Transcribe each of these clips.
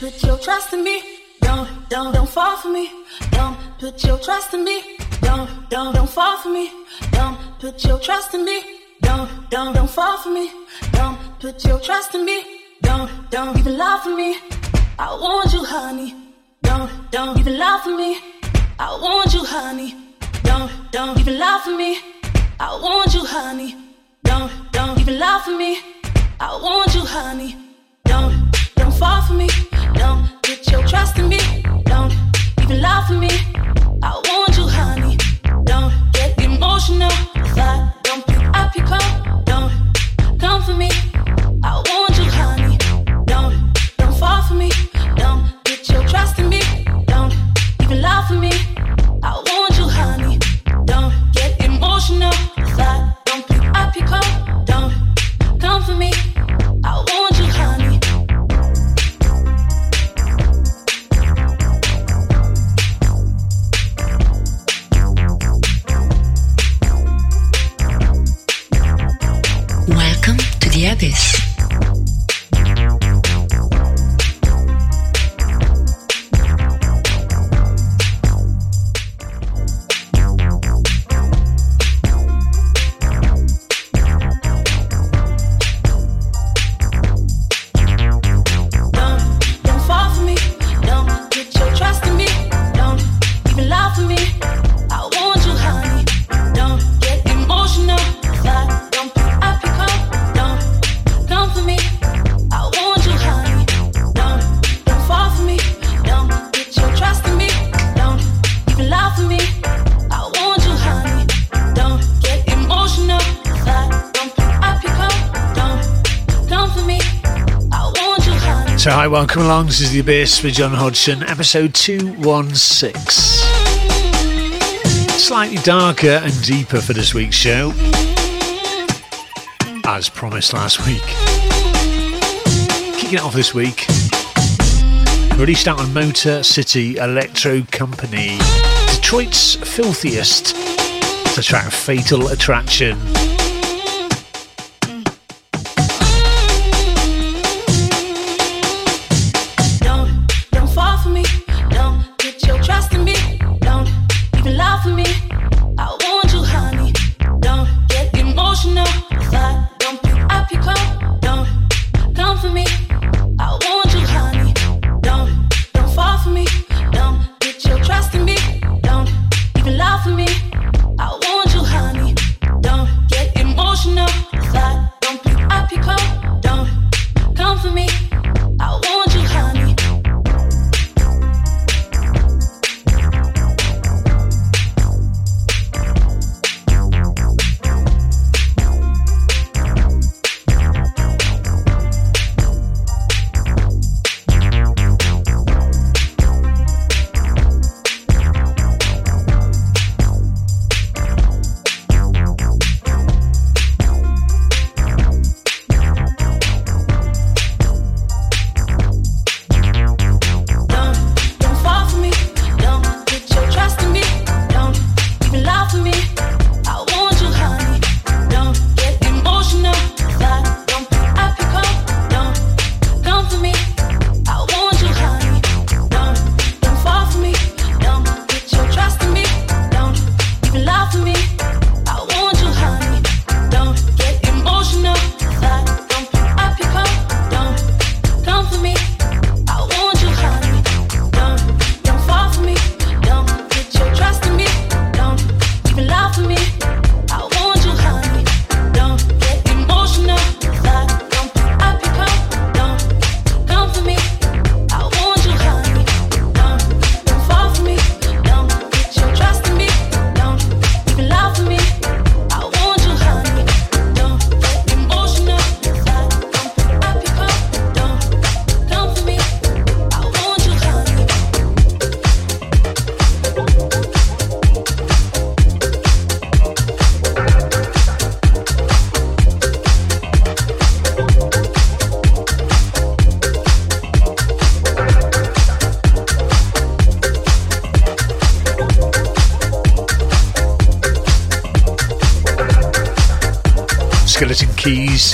put your trust in me. Don't, don't, don't fall for me. Don't put your trust in me. Don't, don't, don't fall for me. Don't put your trust in me. Don't, don't, don't fall for me. Don't put your trust in me. Don't, don't even lie for me. I want you, honey. Don't, don't even lie for me. I want you, honey. Don't, don't even lie for me. I want you, honey. Don't, don't even lie for me. I want you, honey. Don't, don't fall for me. Don't put your trust in me. Don't even lie for me. I want you, honey. Don't get emotional. I don't pick up your call. Don't come for me. I want you, honey. Don't, don't fall for me. Don't put your trust in me. Don't even lie for me. I want you, honey. Don't get emotional. I don't pick up your call. Don't come for me. To welcome along. This is The Abyss with John Hodgson, episode 216. Slightly darker and deeper for this week's show, as promised last week. Kicking it off this week, released out on Motor City Electro Company, Detroit's filthiest. The track Fatal Attraction.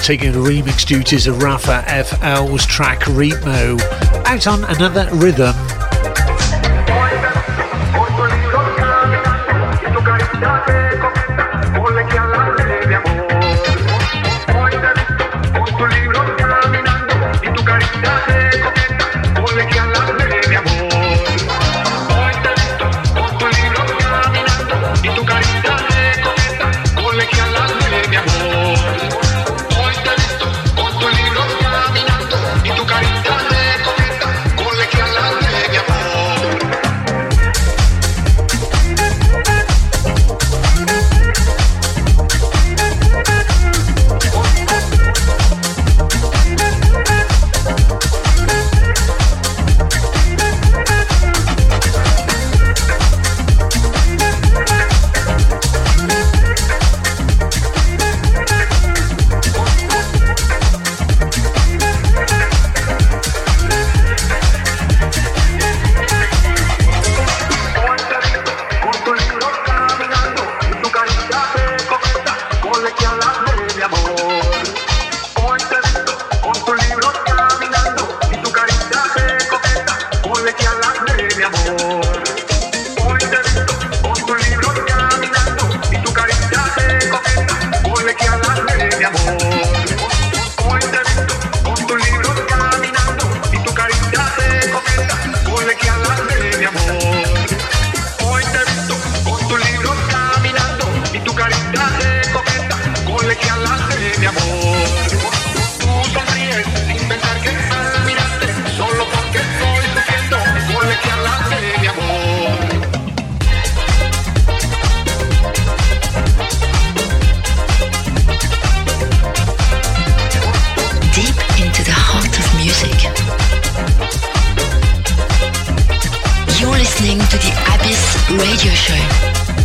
Taking the remix duties of Rafa FL's track Ritmo, out on another rhythm. Radio Show.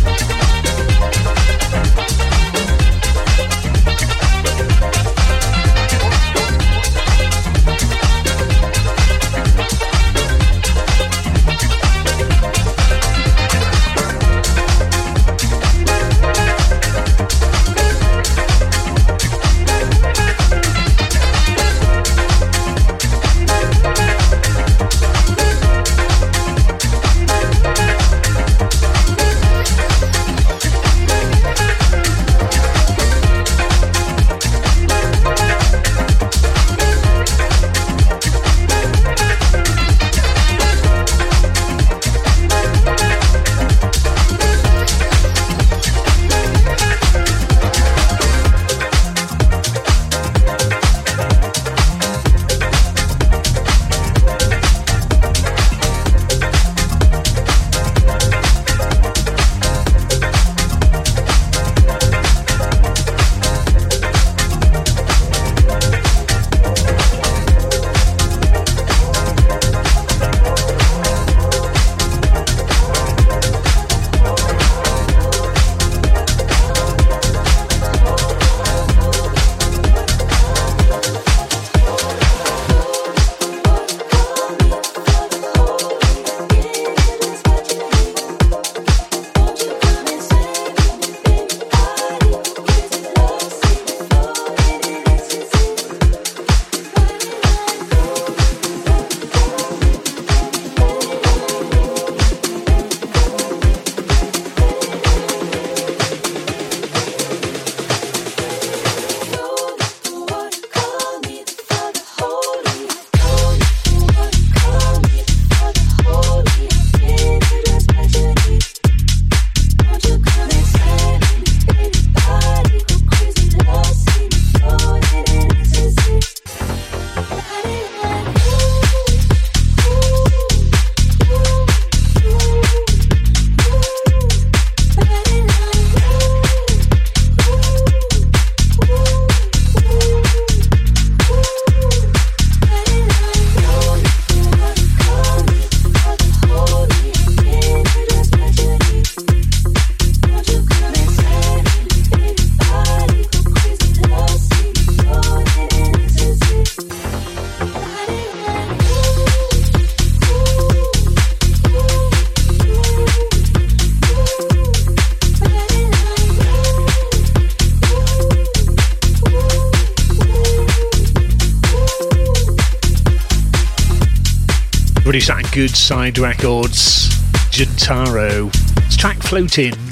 Good Side Records. Gentaro. It's track Floating.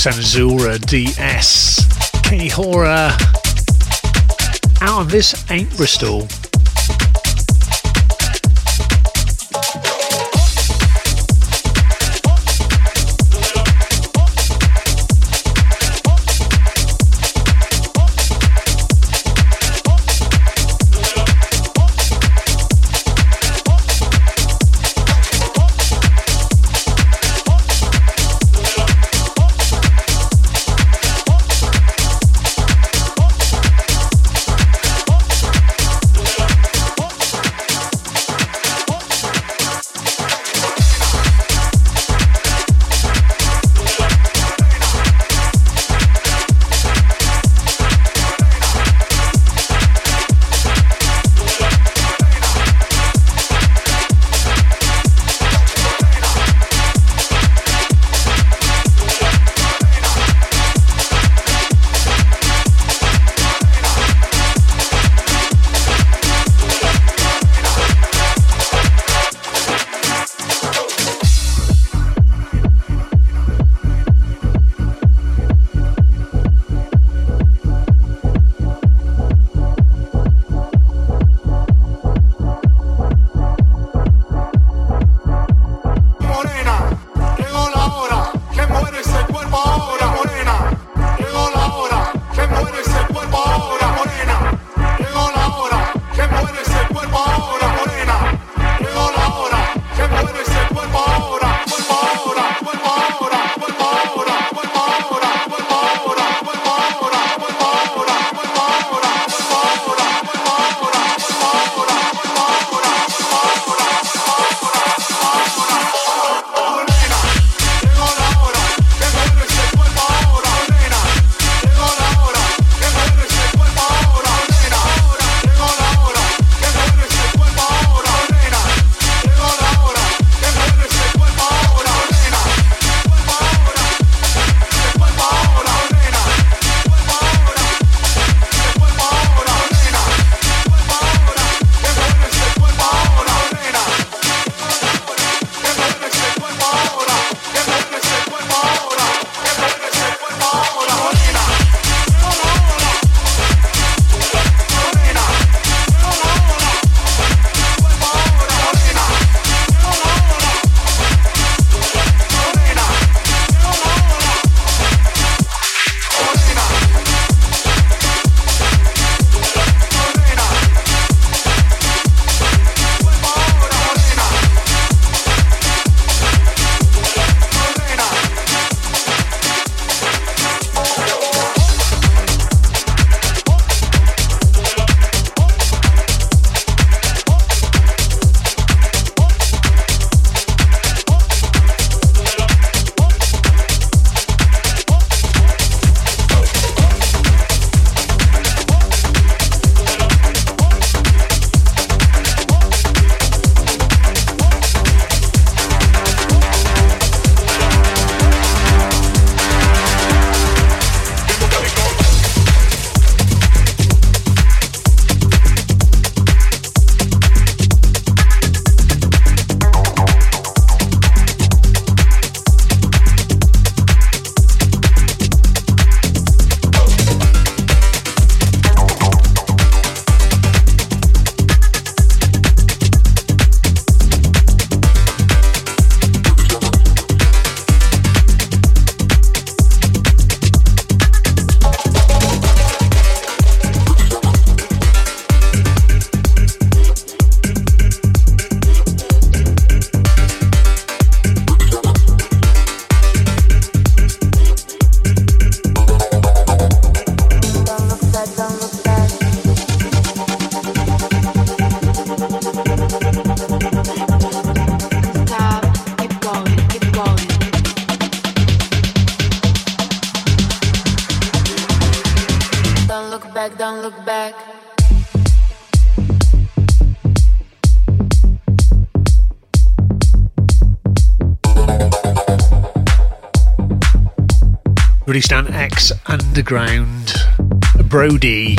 Sanzura DS. K Horror. Out of this ain't Bristol. Underground. Brody.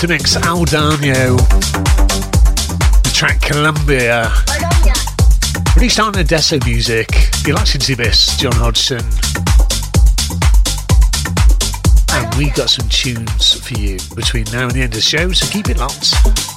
To mix Al Dano, the track Columbia. Released on Adesso Music. You're listening to this, John Hodgson. And we got some tunes for you between now and the end of the show, so keep it locked.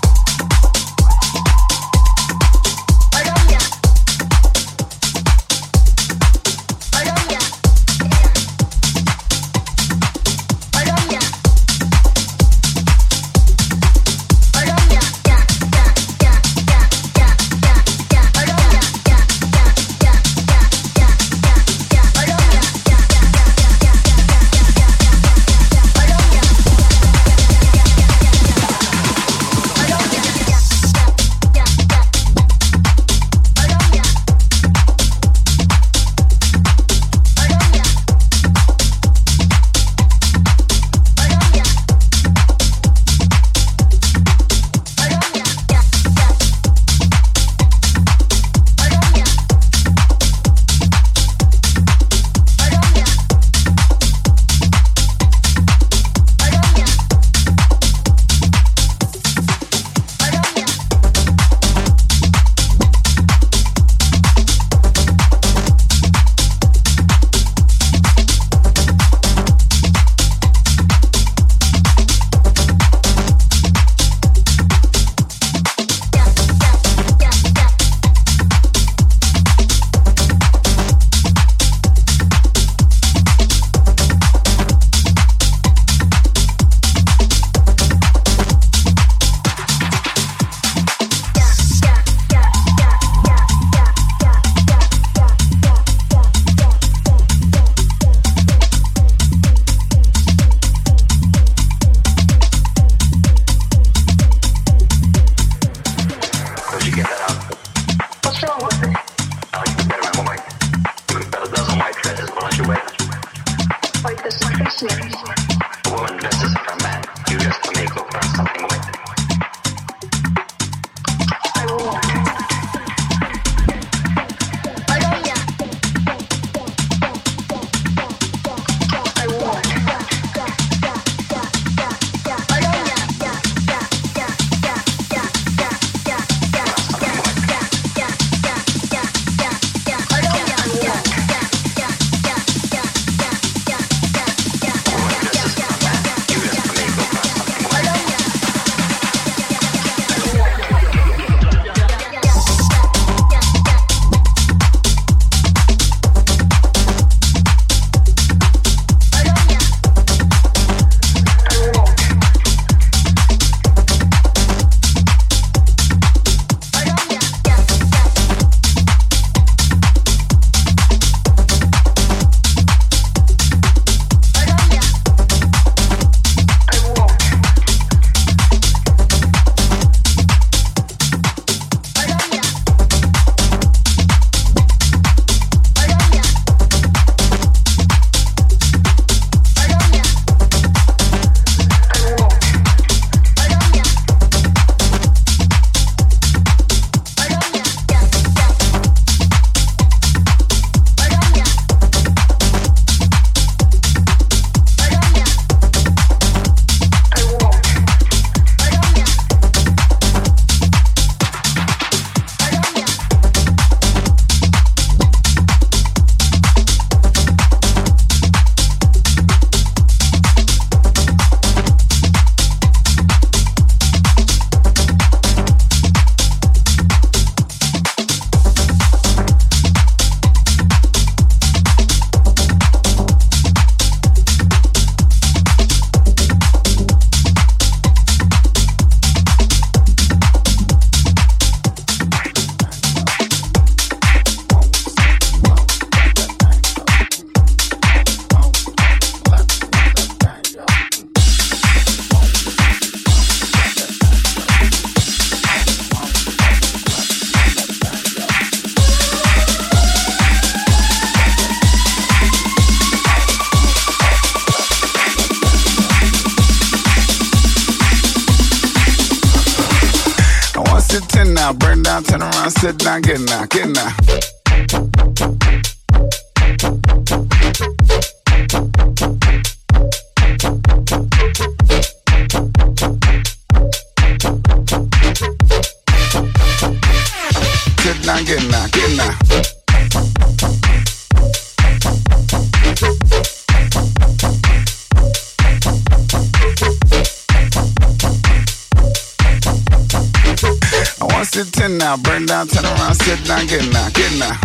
Sit ten now, burn down, turn around, sit down, get now, get now.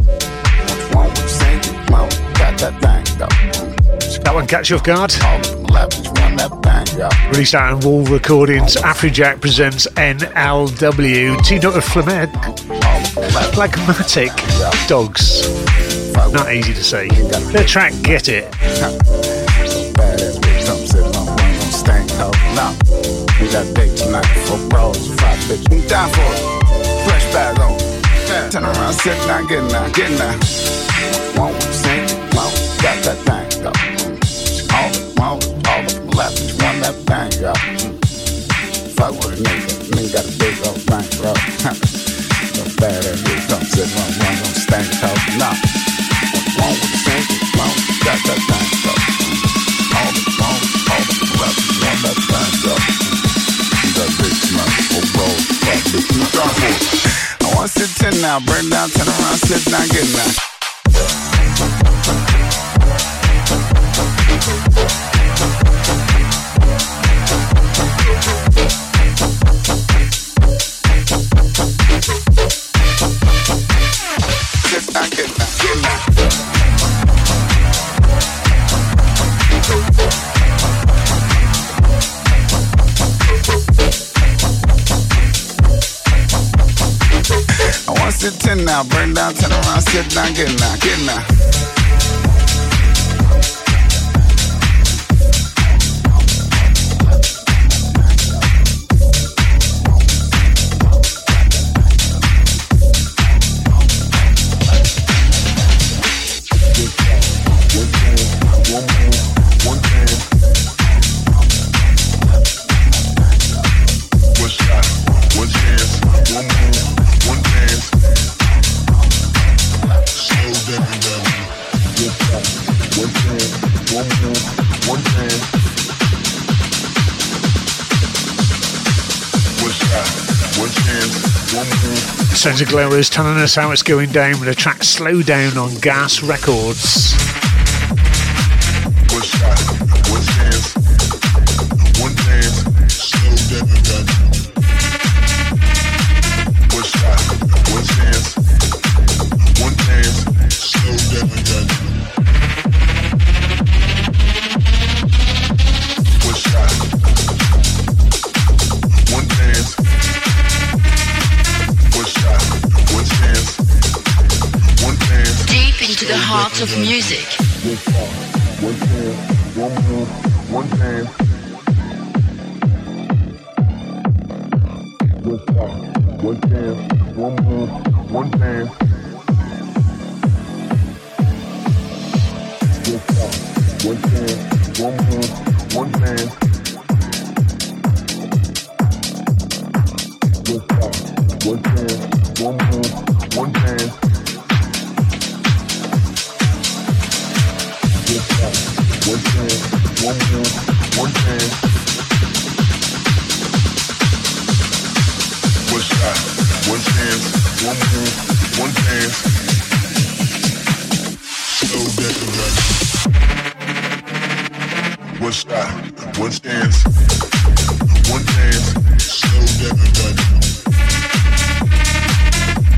Won't sing, won't got that thing though. That one catch you off guard. Released out on Wall Recordings, Afrojack presents NLW. Teamed up with Flamed. Phlegmatic Dogs. Not easy to say. Their track, Get It. We got dates tonight for bros, five. Down for it bag on. Turn around, sit down, get now, get now. Won't sing, won't got that thing, go. All the, the, all the left, one that thing, go. Fuck with a nigga, nigga got a big old thing, so bad ass bitch, don't sit on one, don't stank talk, nah. Won't sing, won't got that thing, go. All the, the, all the left, one that thing, to ten now, burn down, turn around, sit down, get now. Now, burn down, turn around, sit down, get now, get now. Sons of Glorious telling us how it's going down with a track Slow Down on Gas Records. Of music. One shot, one chance, one chance. Slow down,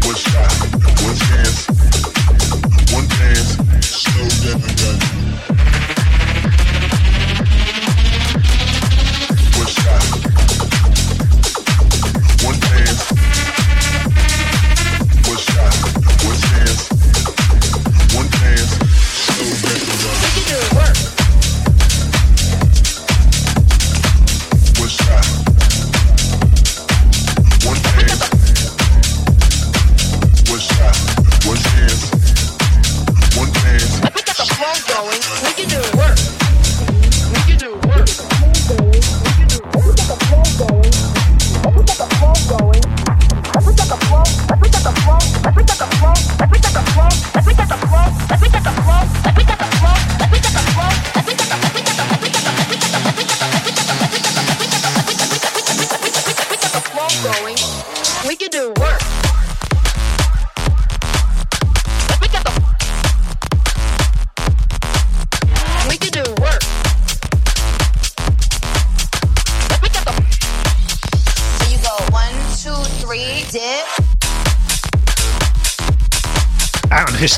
One shot, one chance, one chance. Slow down, One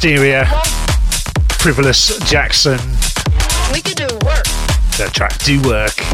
Hysteria, Frivolous Jackson. We can do work. The track Do Work.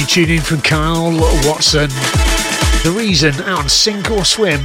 Tune in from Kyle Watson. The reason out on Sink or Swim.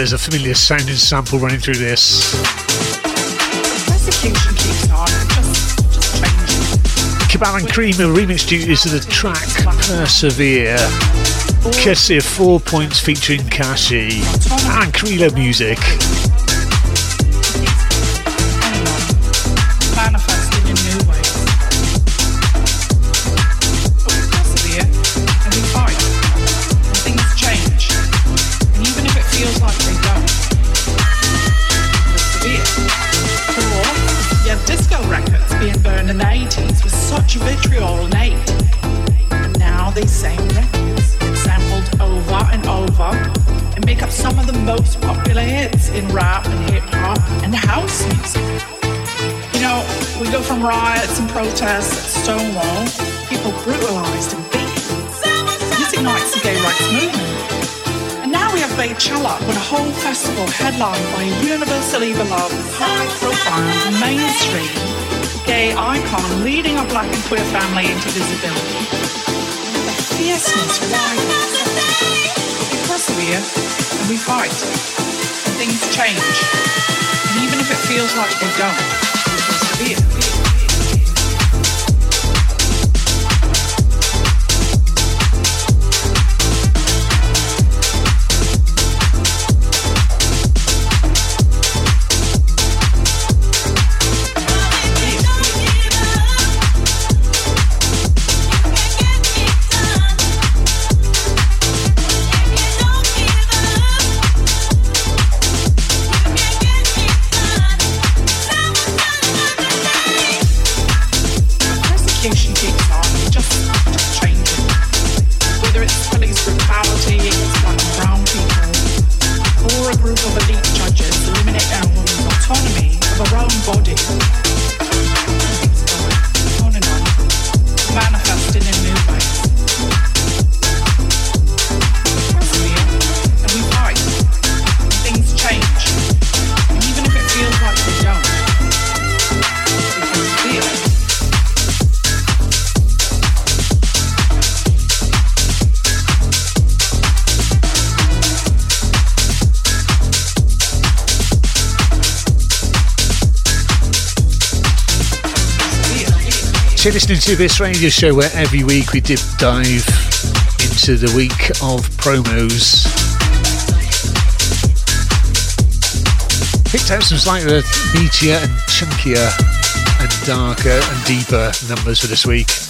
There's a familiar sounding sample running through this. Cabal and Creamer remix duties of the track Persevere. Of Four Points featuring Kashi and Krilo Music. Protests at Stonewall, people brutalised and beaten. This ignites the gay rights movement. And now we have Beychella with a whole festival headlined by a universally beloved, high-profile, mainstream gay icon leading our black and queer family into visibility. The fierceness rises. We persevere and we fight. And things change. And even if it feels like they don't, we persevere. Listening to this radio show where every week we dip dive into the week of promos. Picked out some slightly meatier and chunkier and darker and deeper numbers for this week.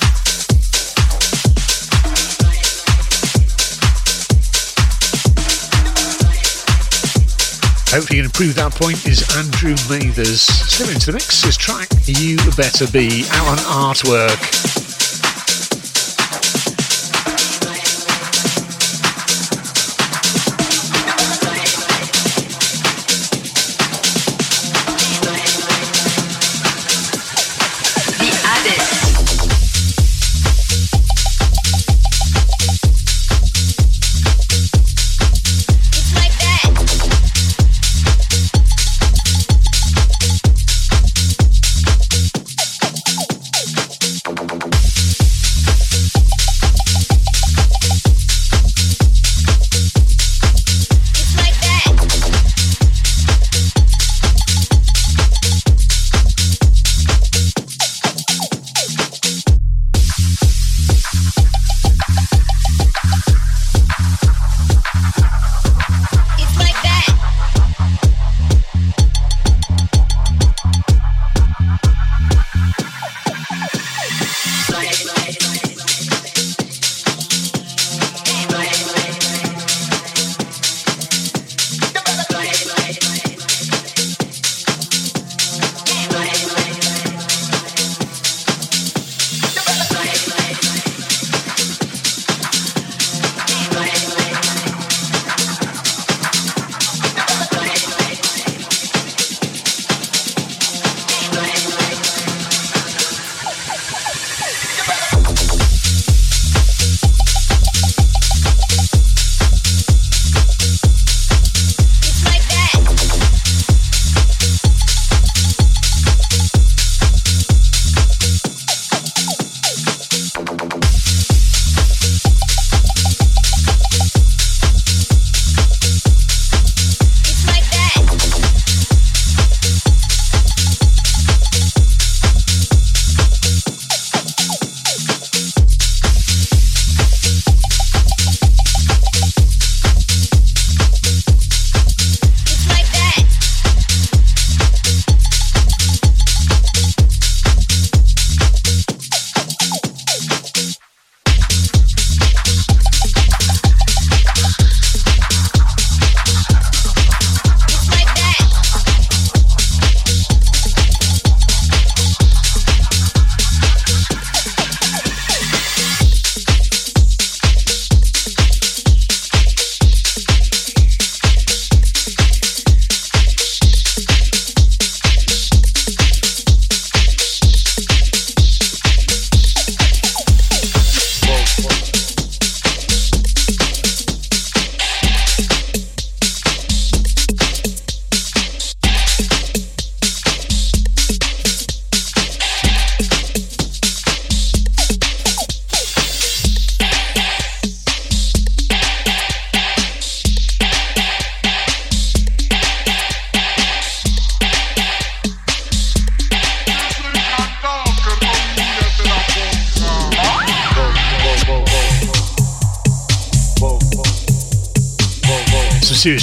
Hopefully, you can prove that point is Andrew Mathers. Still into the mix, his track You Better Be out on artwork.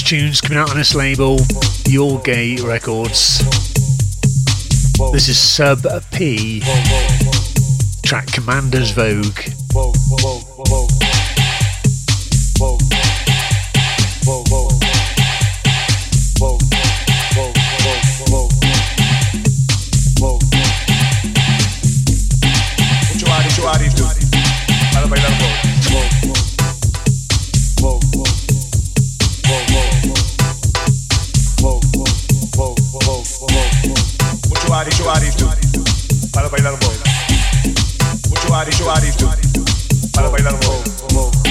Tunes coming out on this label, Your Gay Records. This is Sub P, track Commander's Vogue. mucho arito para bailar un poco. Mucho arito, arito para bailar un poco.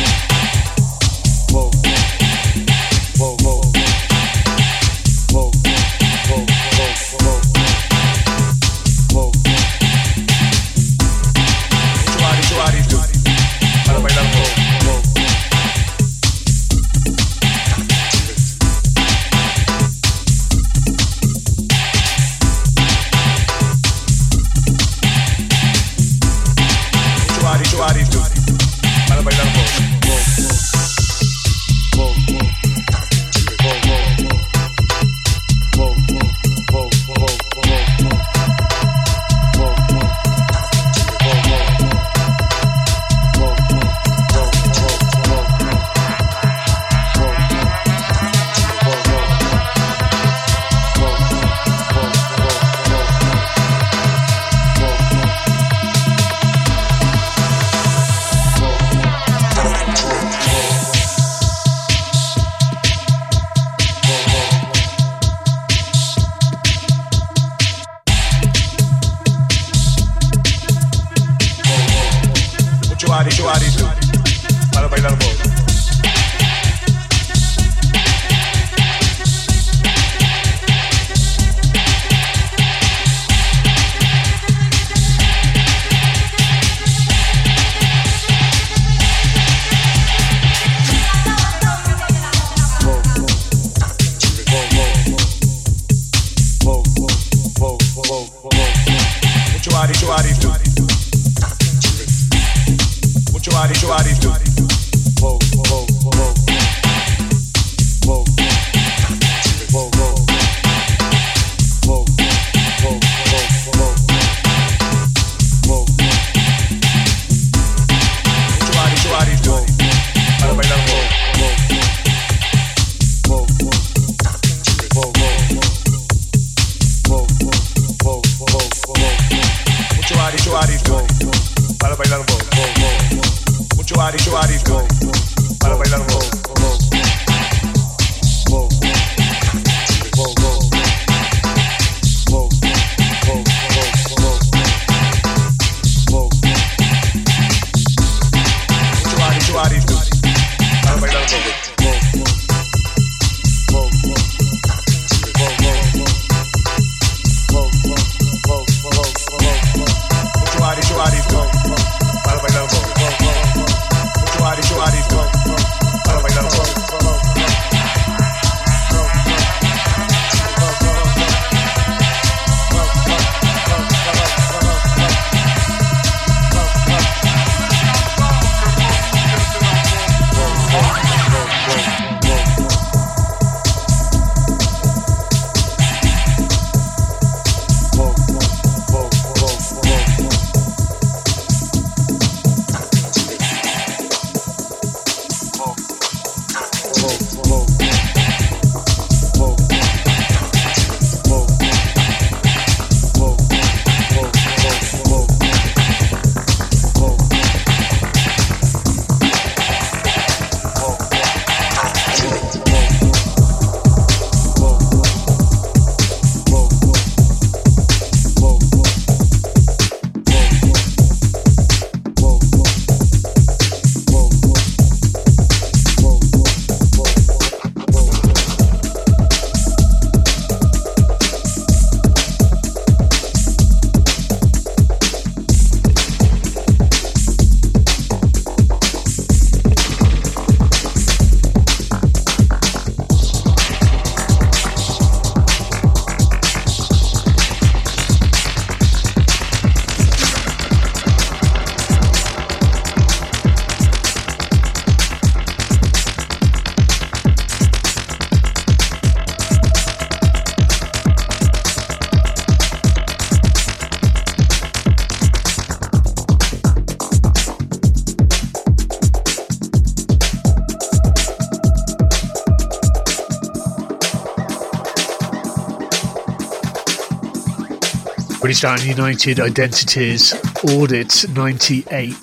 Style United Identities Audit 98.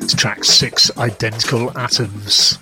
It's track 6 Identical Atoms.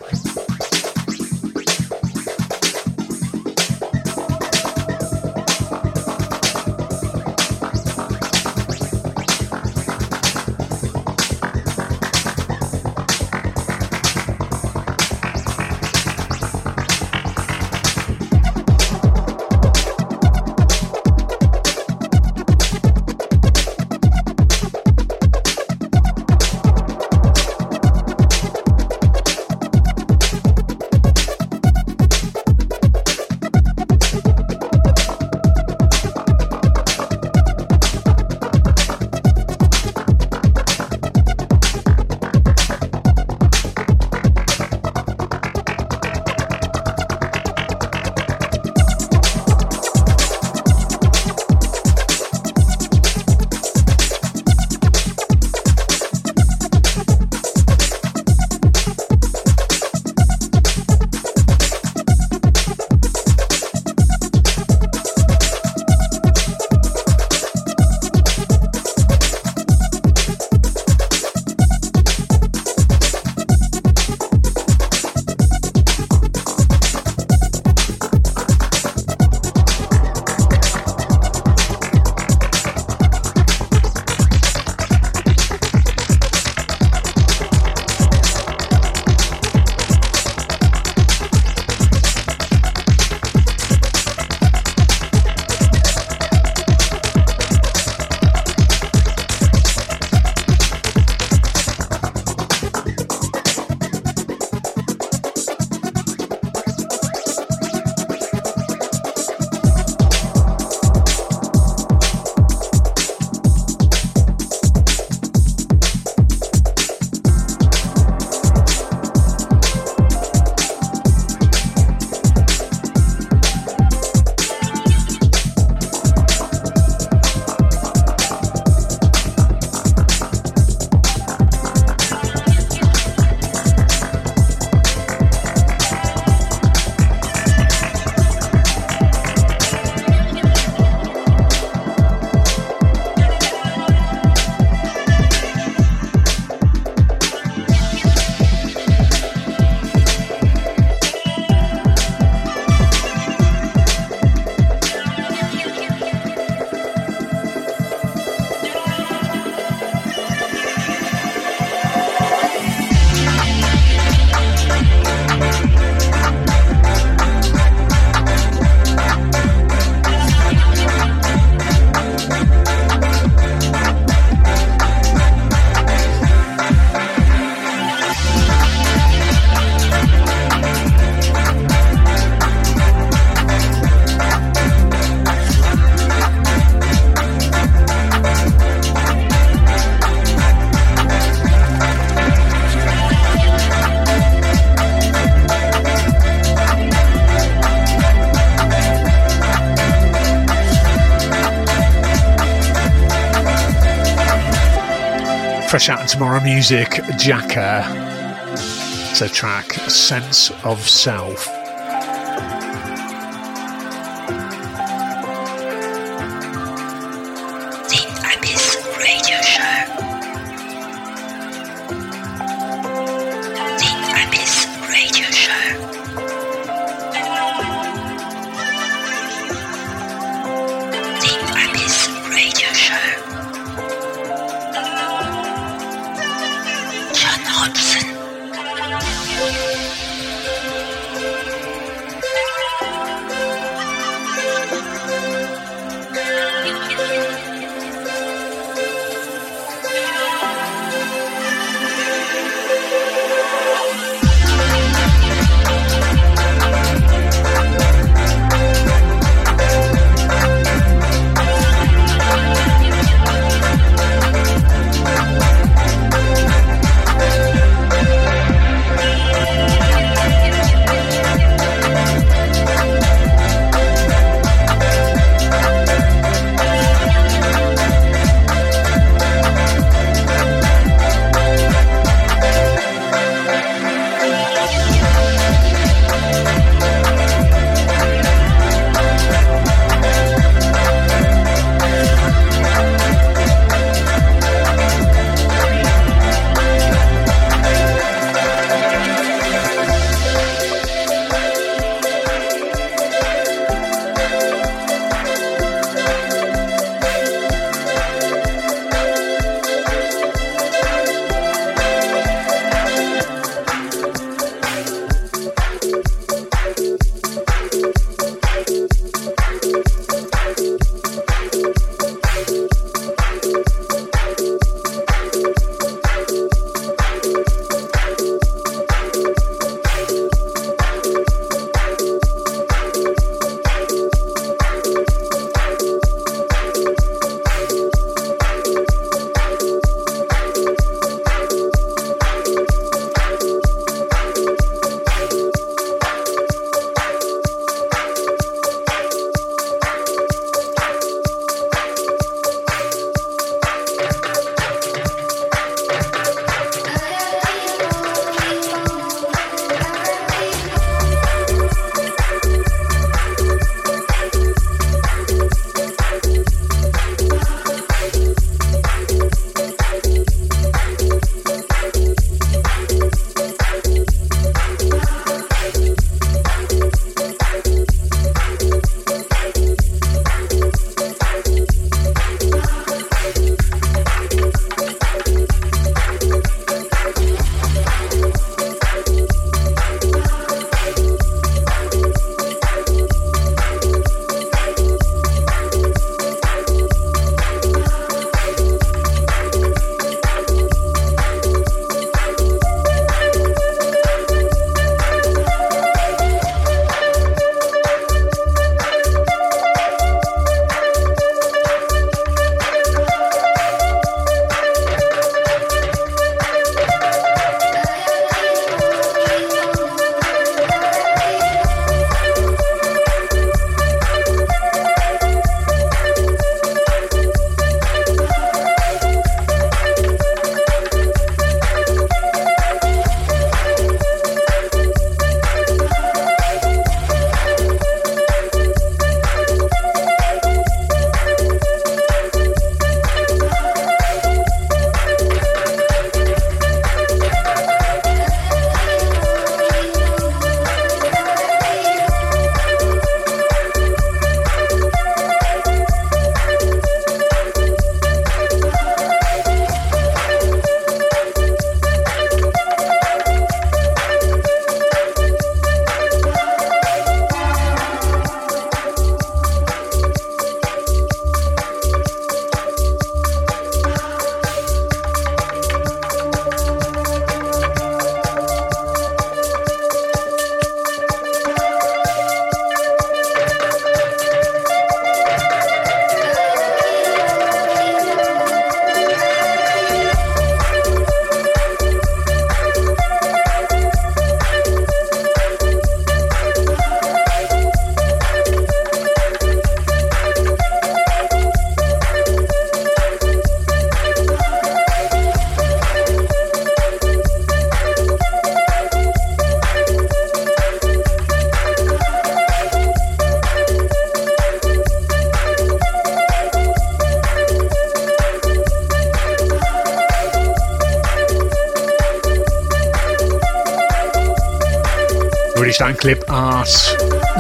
Fresh out tomorrow music, Jacka. It's a track, Sense of Self. Clip art.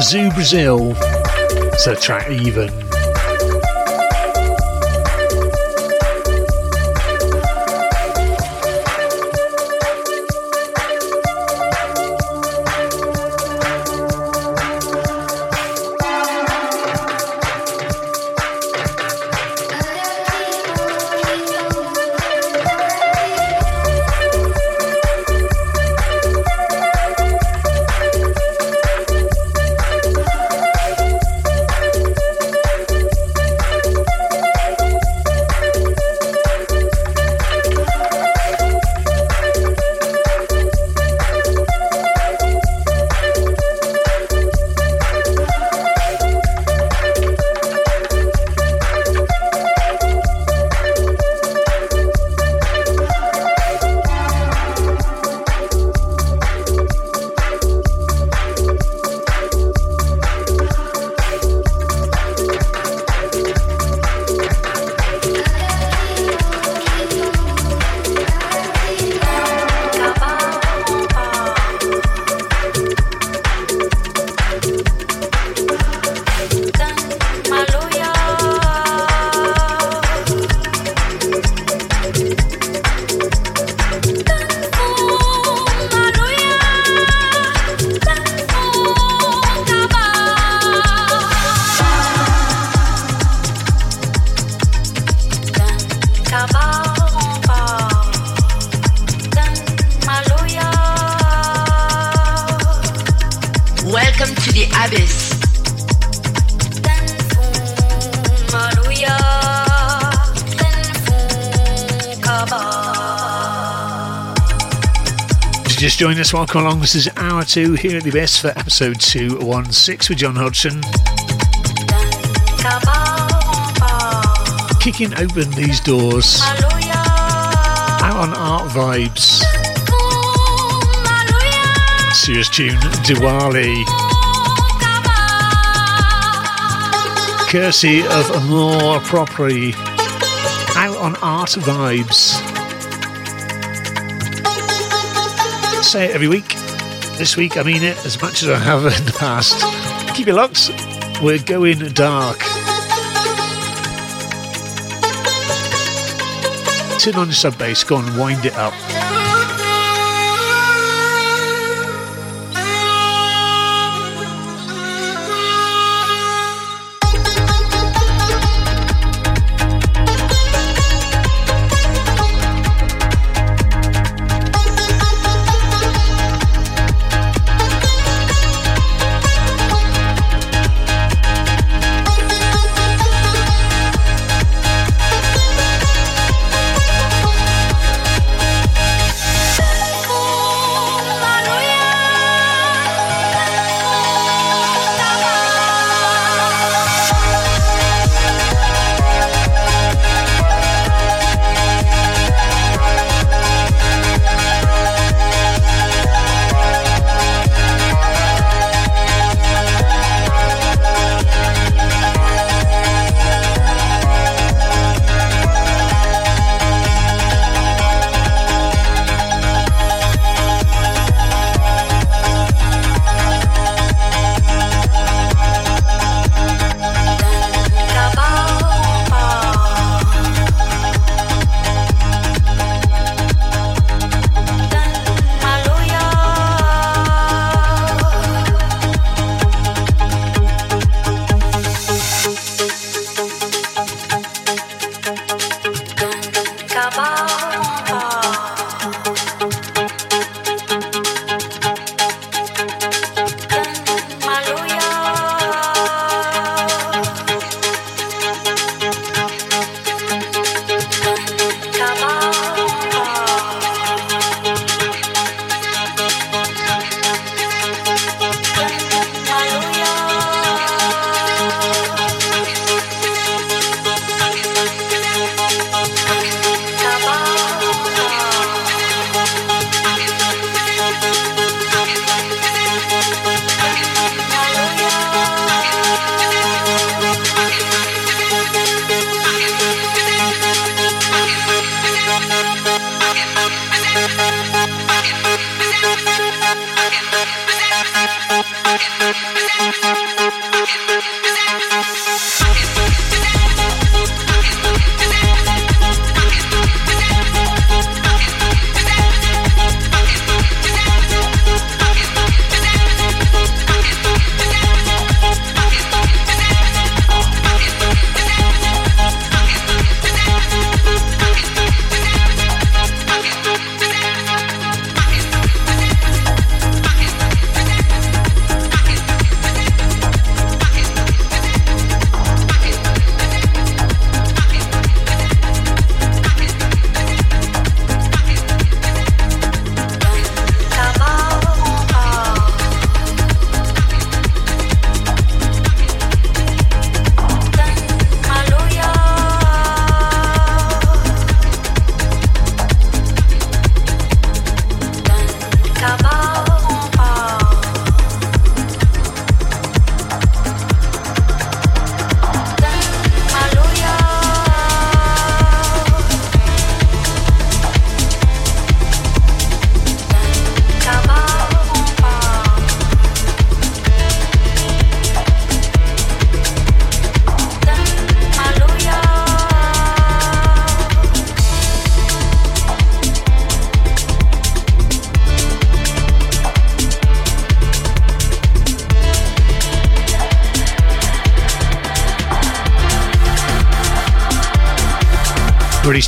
Zoo Brazil. A track even. Join us, welcome along. This is hour two here at the best for episode 216 with John Hodgson. Kicking open these doors. Out on Art Vibes. Serious tune, Diwali. Courtesy of Amor Propri. Out on Art Vibes. Say it every week. This week, I mean it as much as I have in the past. Keep your locks. We're going dark. Turn on sub bass, go and wind it up.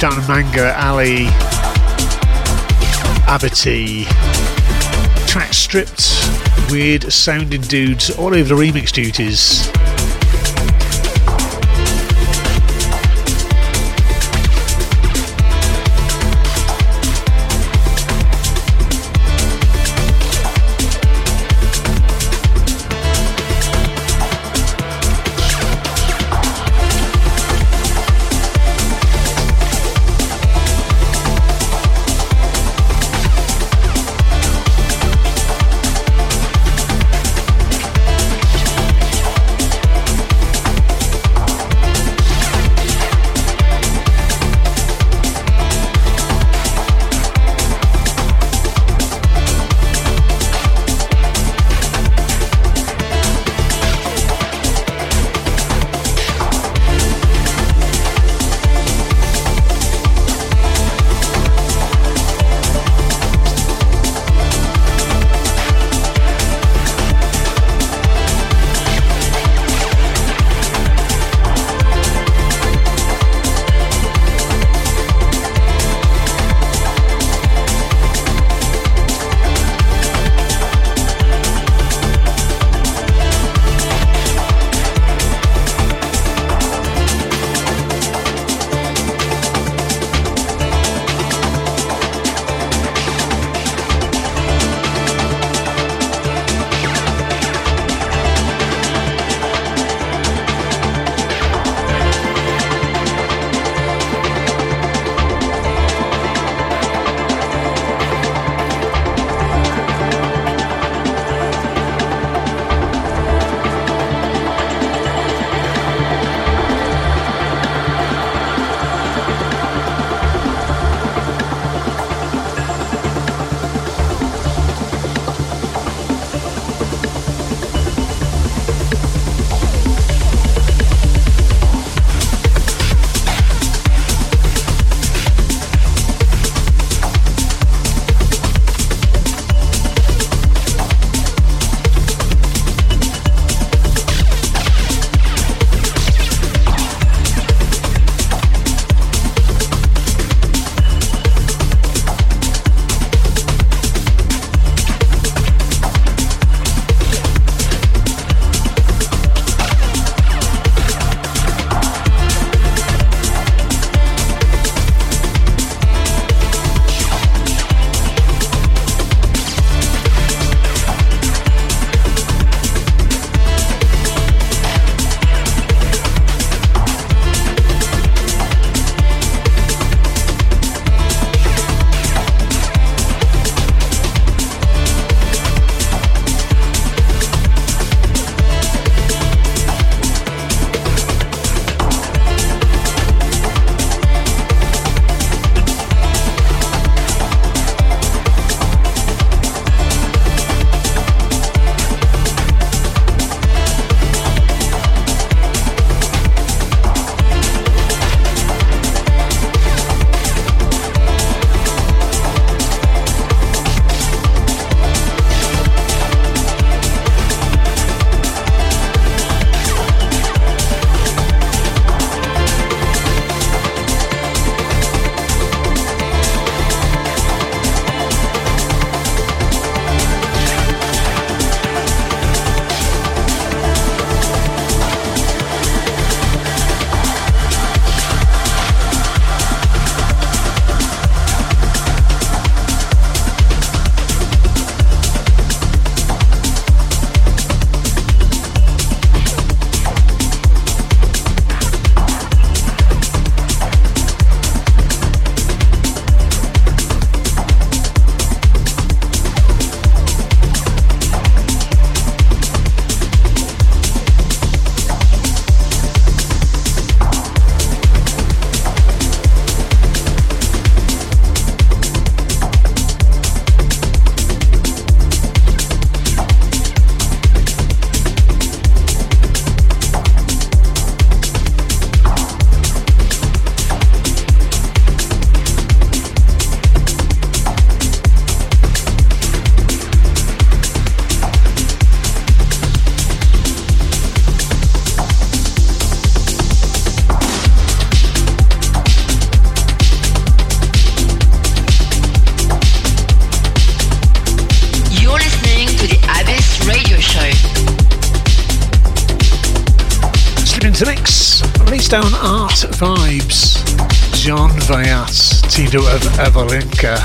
Already starting manga, Ali, Abati, track stripped, weird sounding dudes all over the remix duties. Evelinka.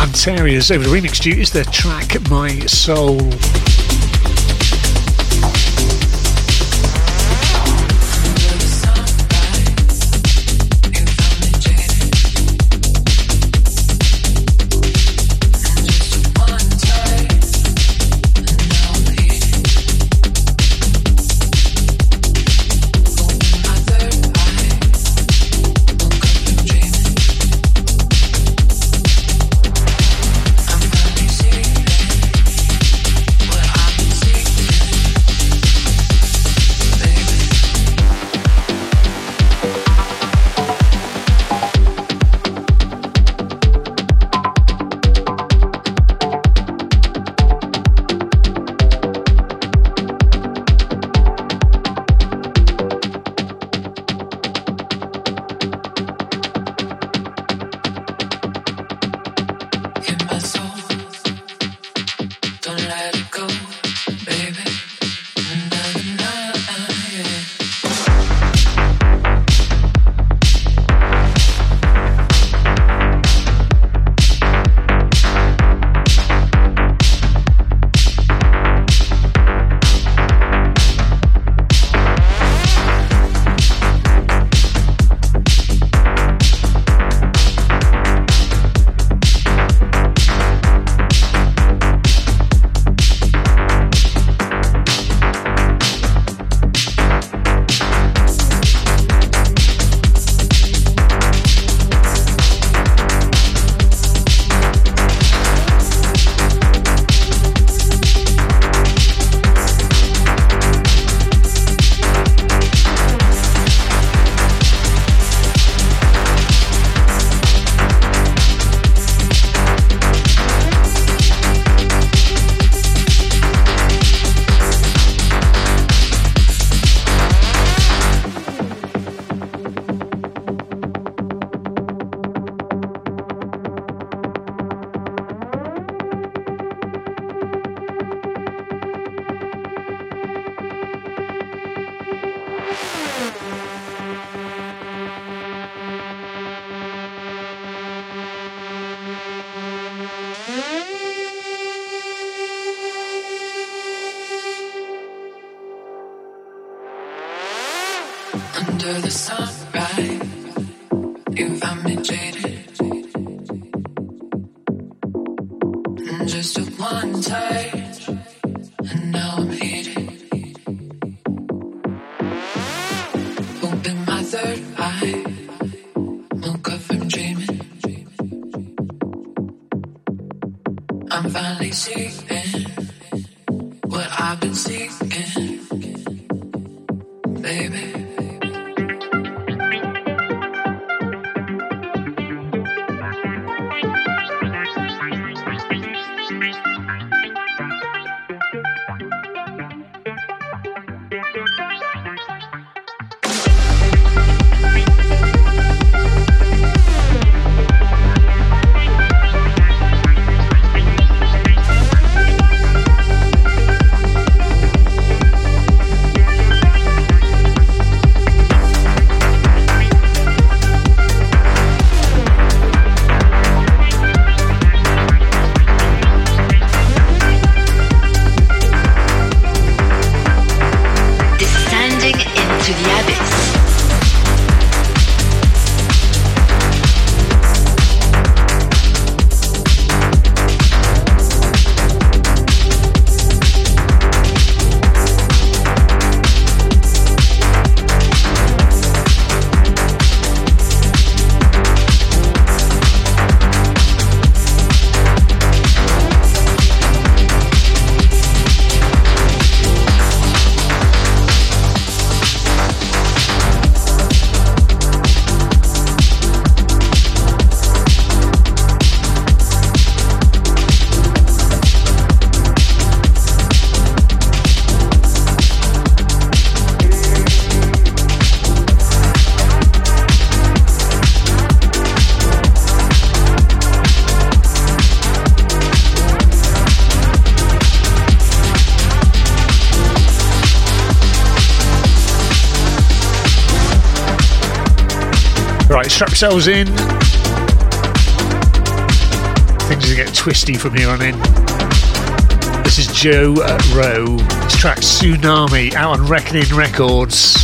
Anteriors over the remix duties, their track My Soul. In. Things are get twisty from here on in. This is Joe Rowe. This track Tsunami out on Reckoning Records.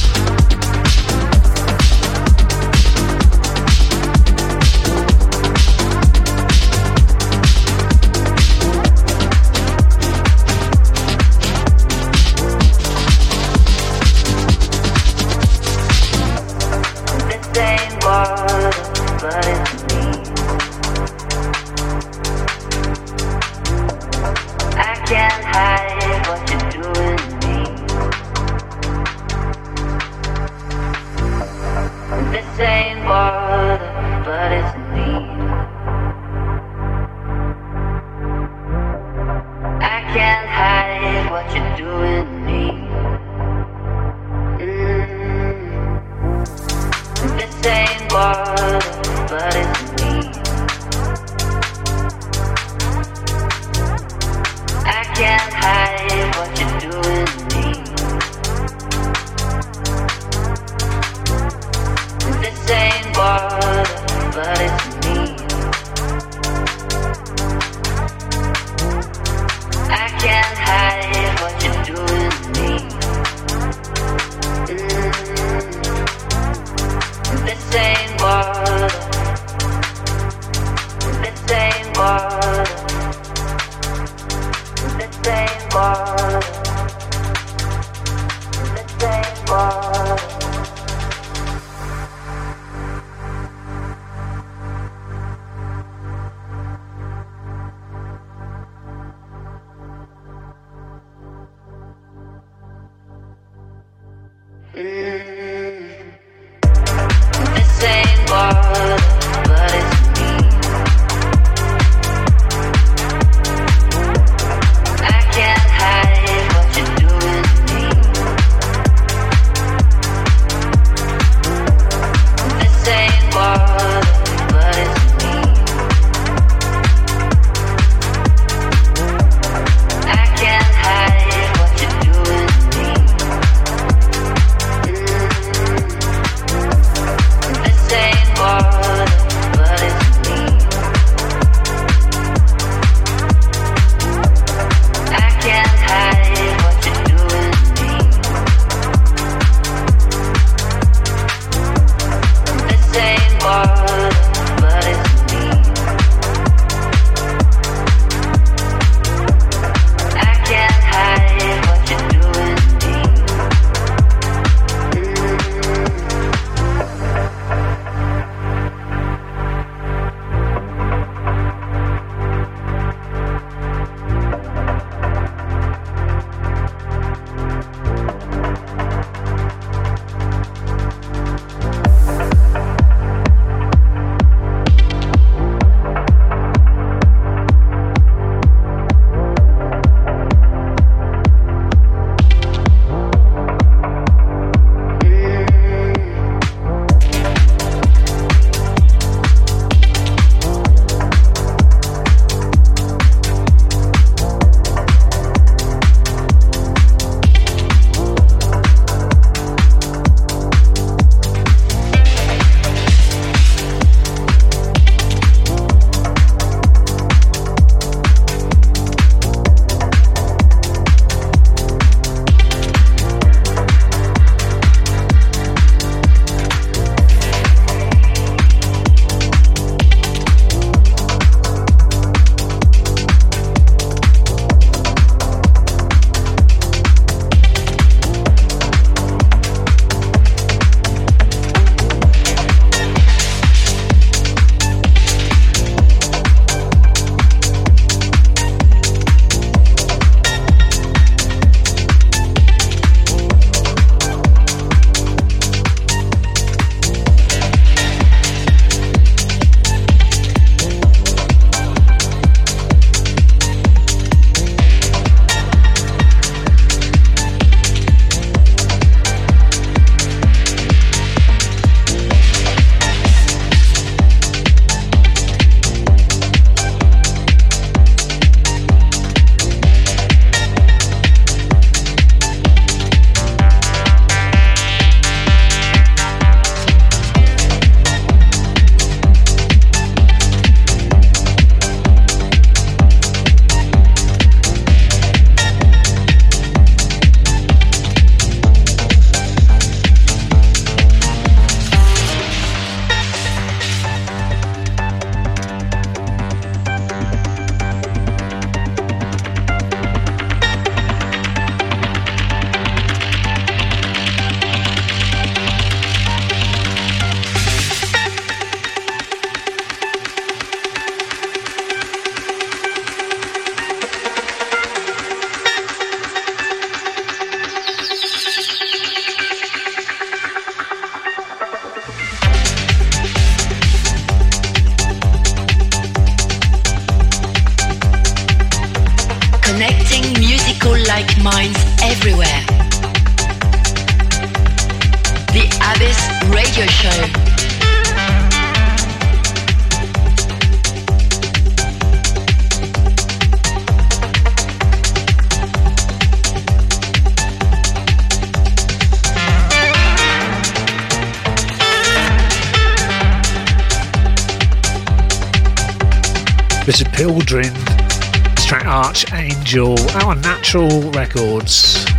Natural Records.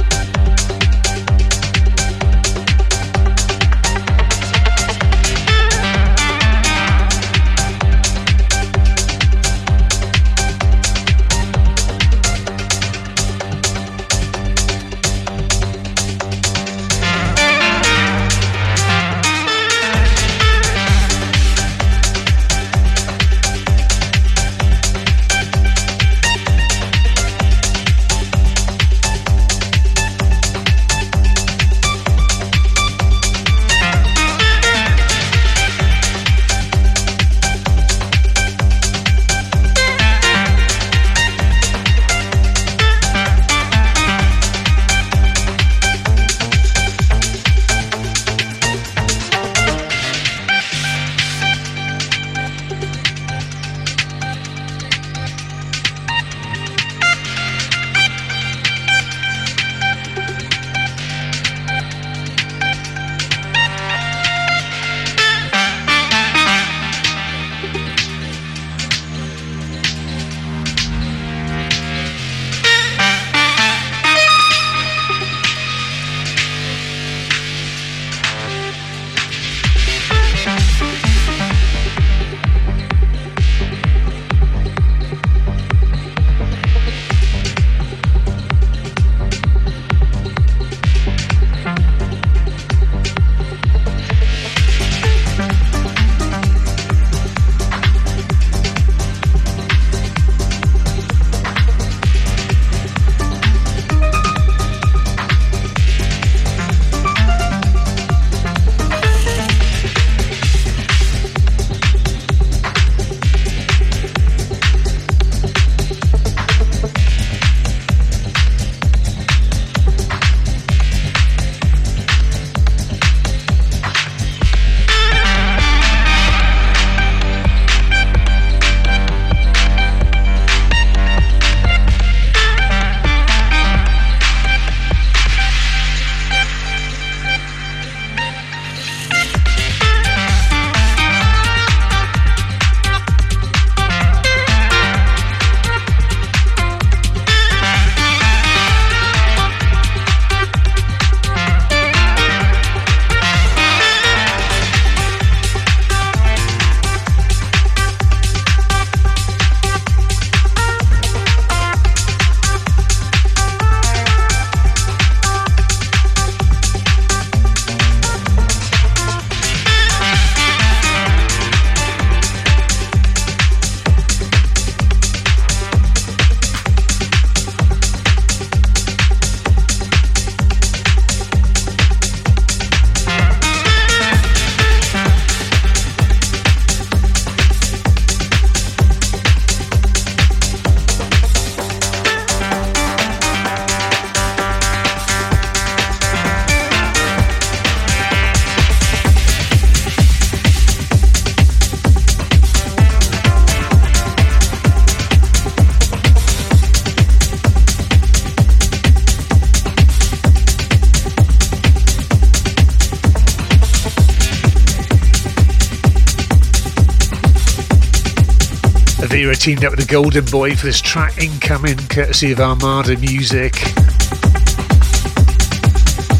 Teamed up with the Golden Boy for this track incoming, courtesy of Armada Music.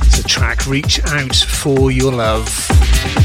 It's a track Reach Out for Your Love.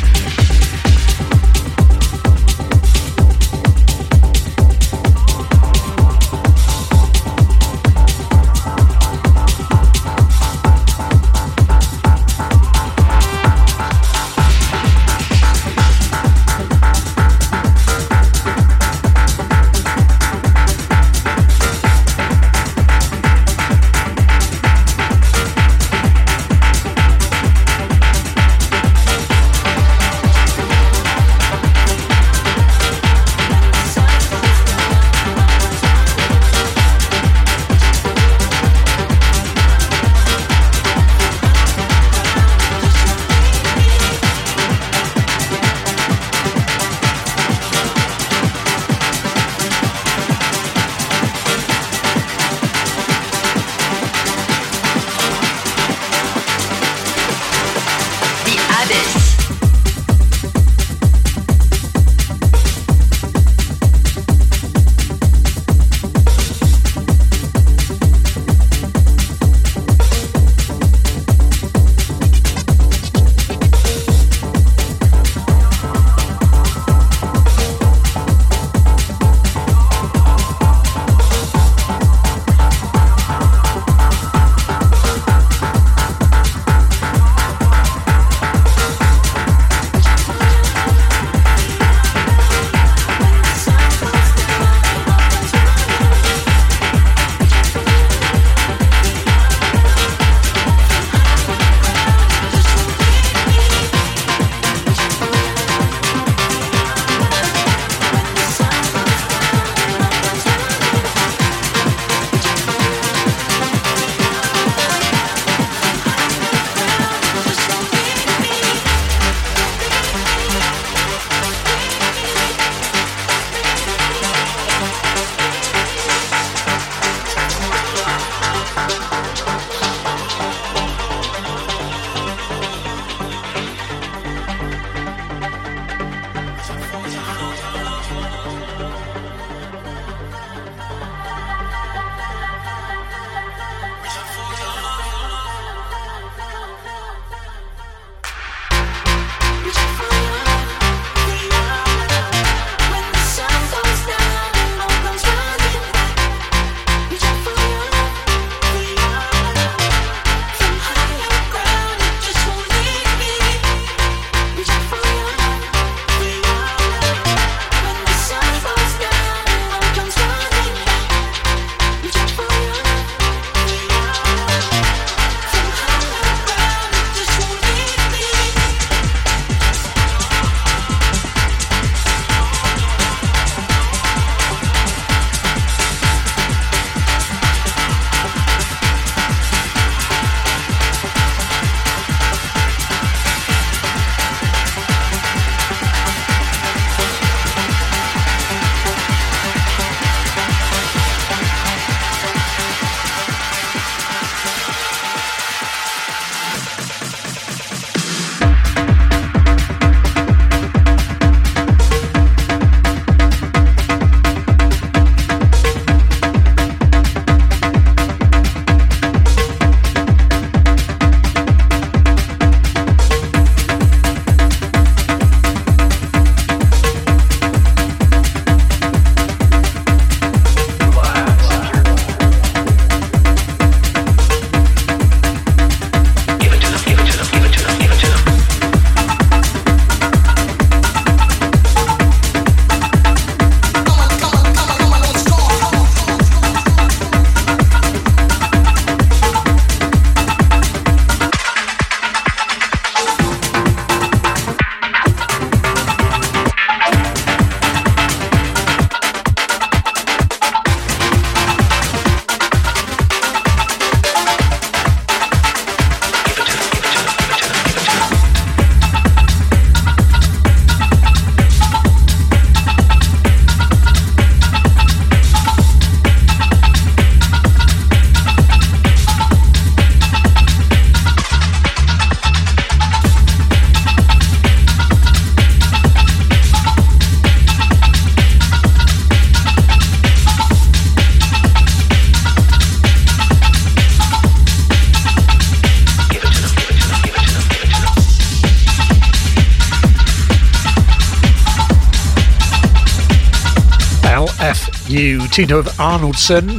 You, Tino Arnoldson.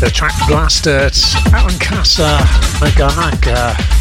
The track Blaster, Aaron Casa, Maganaga.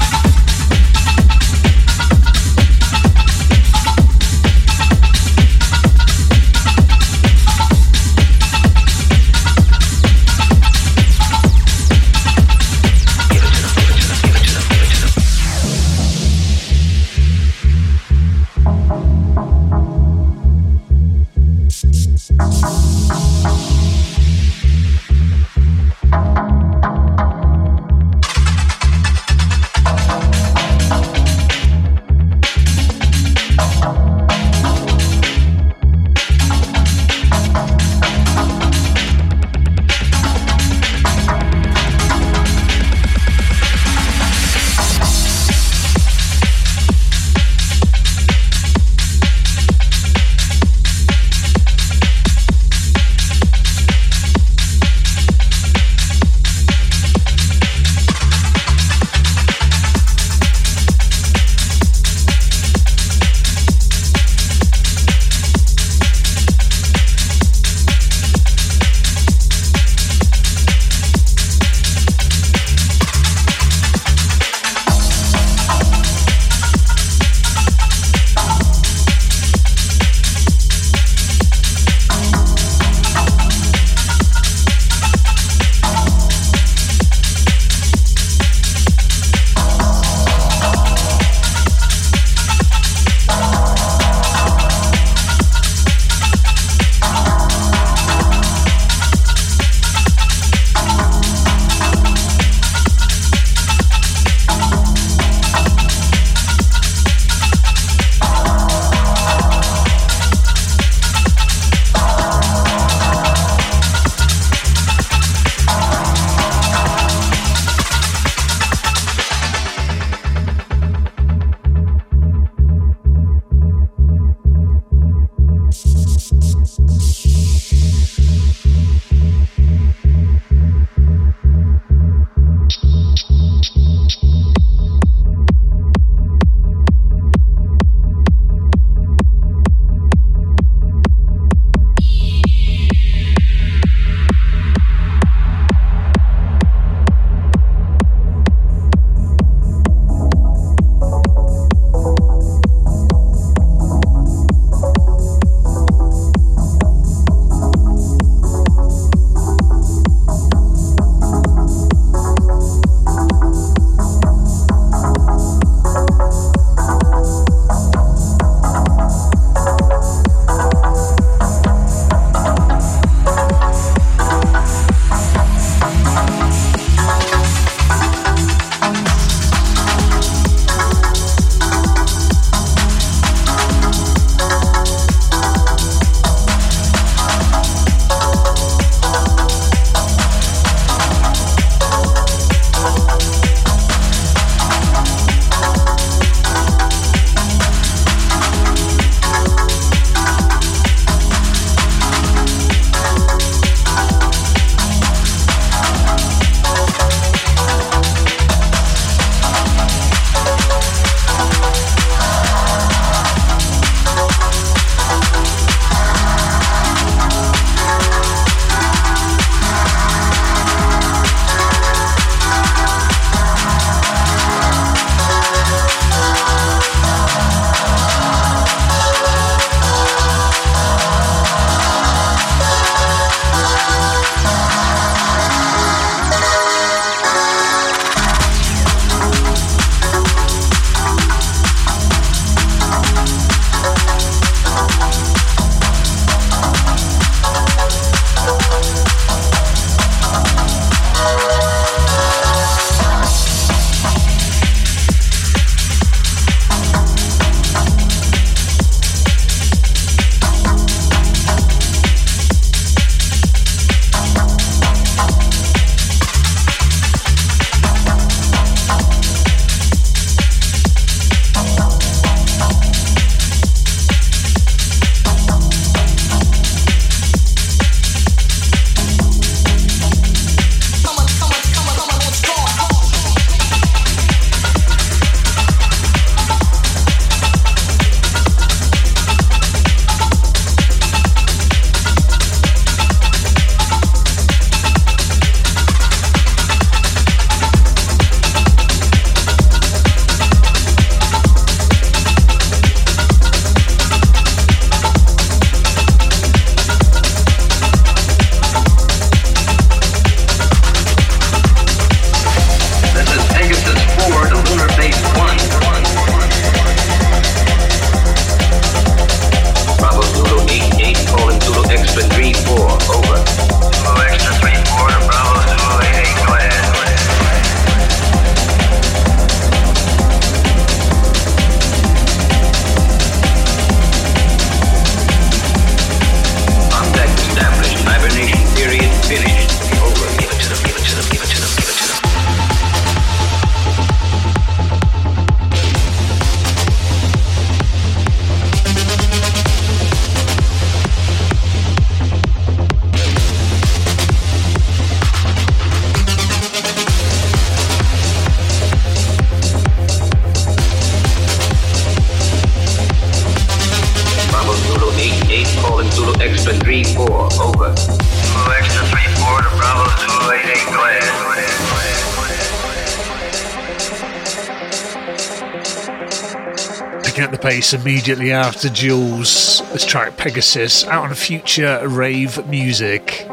Pace immediately after Jules. This track Pegasus out on future rave music.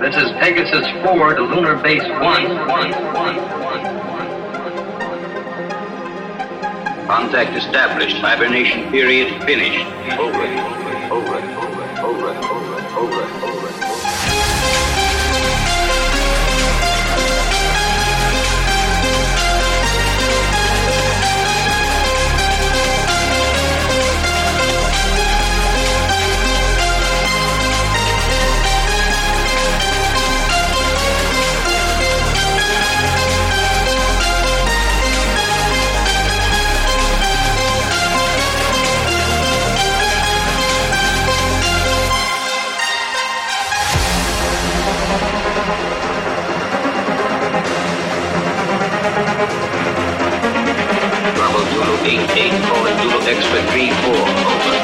This is Pegasus 4 to Lunar Base 1. Contact established. Hibernation period finished. Over. 8 forward, dual X for 3 4, over.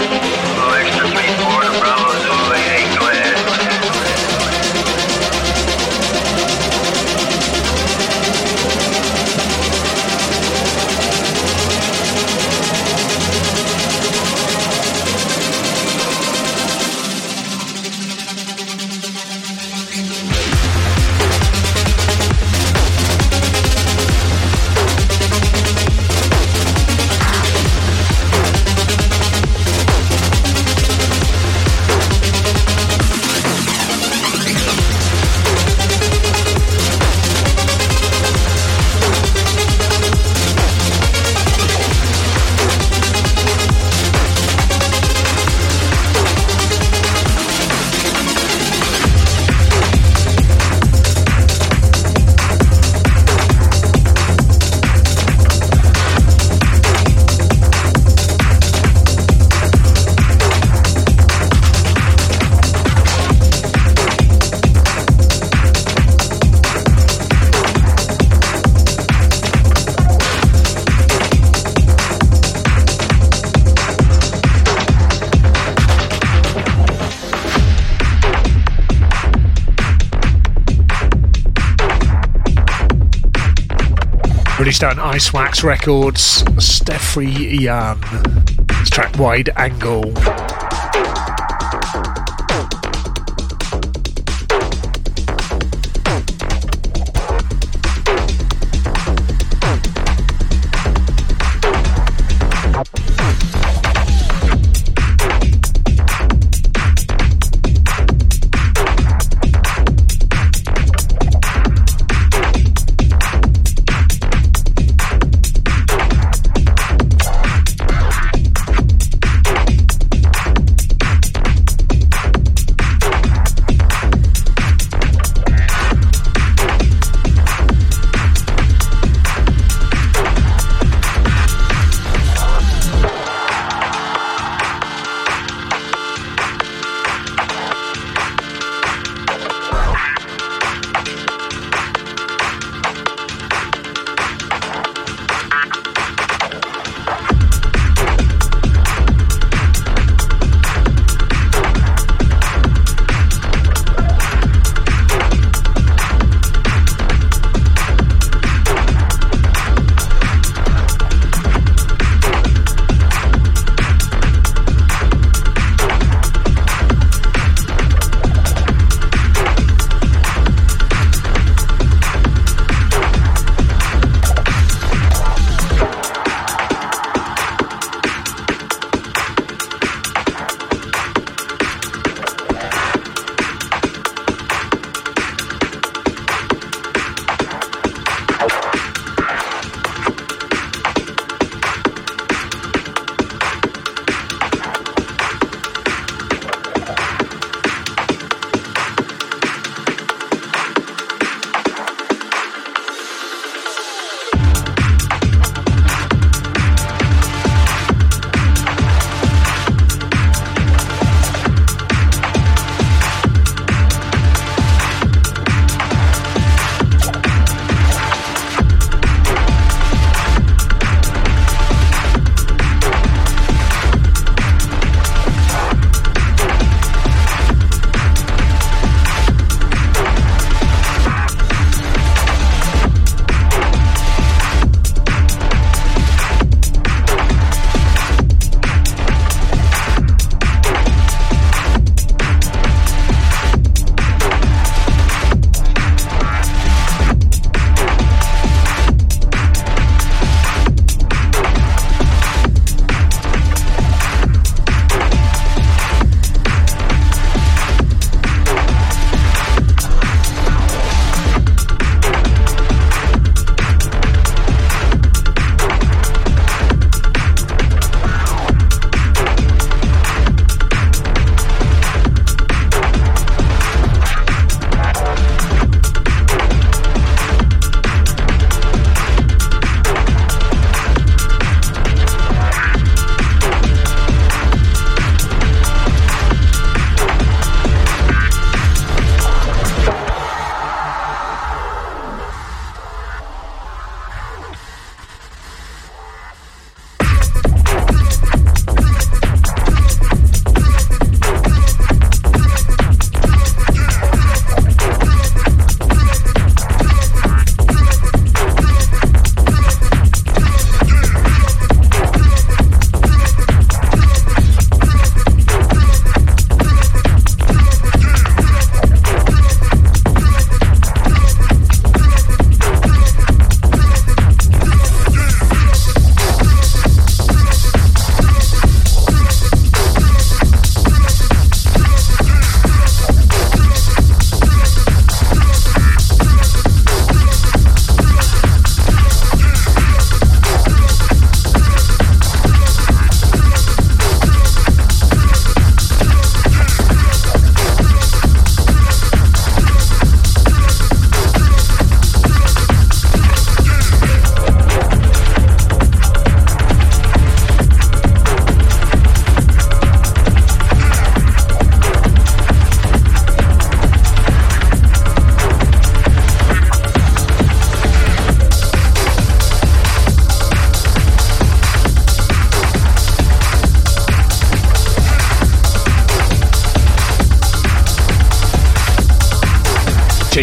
Released on Ice Wax Records, Steffrey Yan. It's track Wide Angle.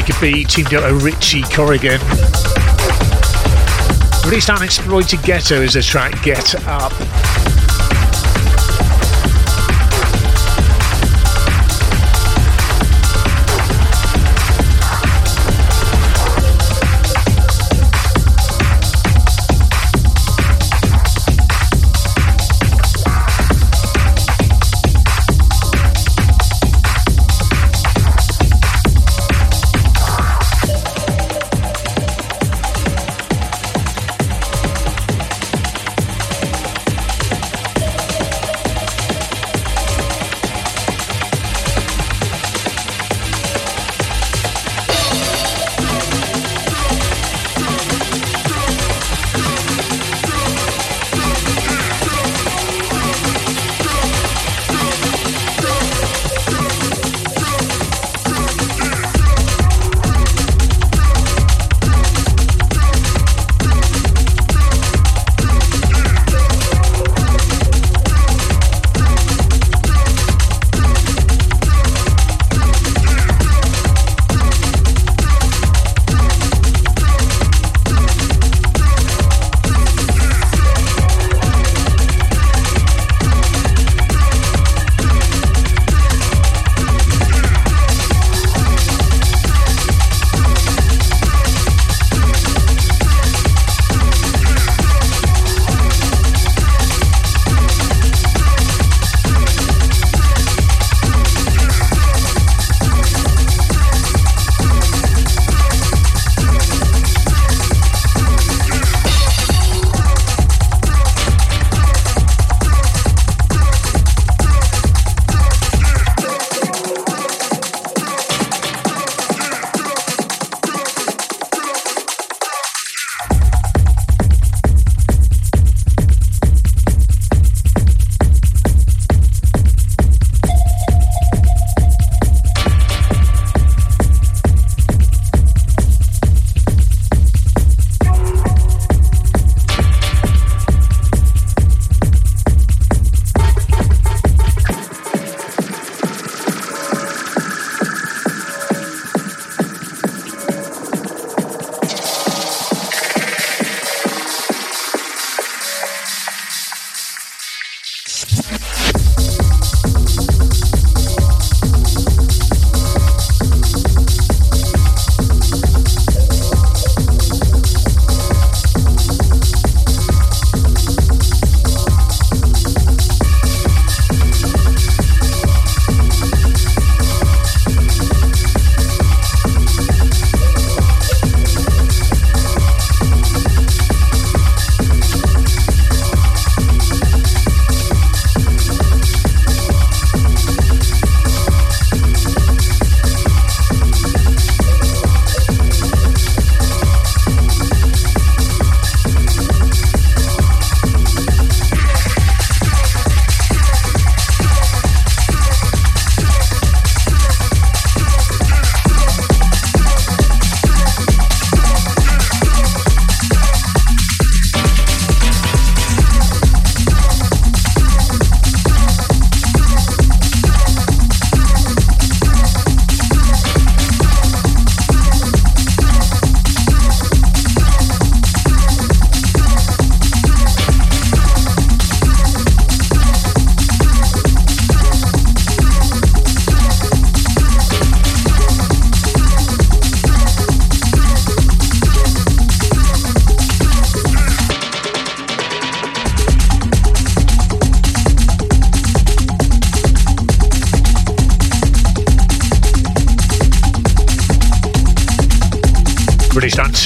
Jacob B teamed up with Richie Corrigan. Released on Exploited Ghetto is the track Get Up.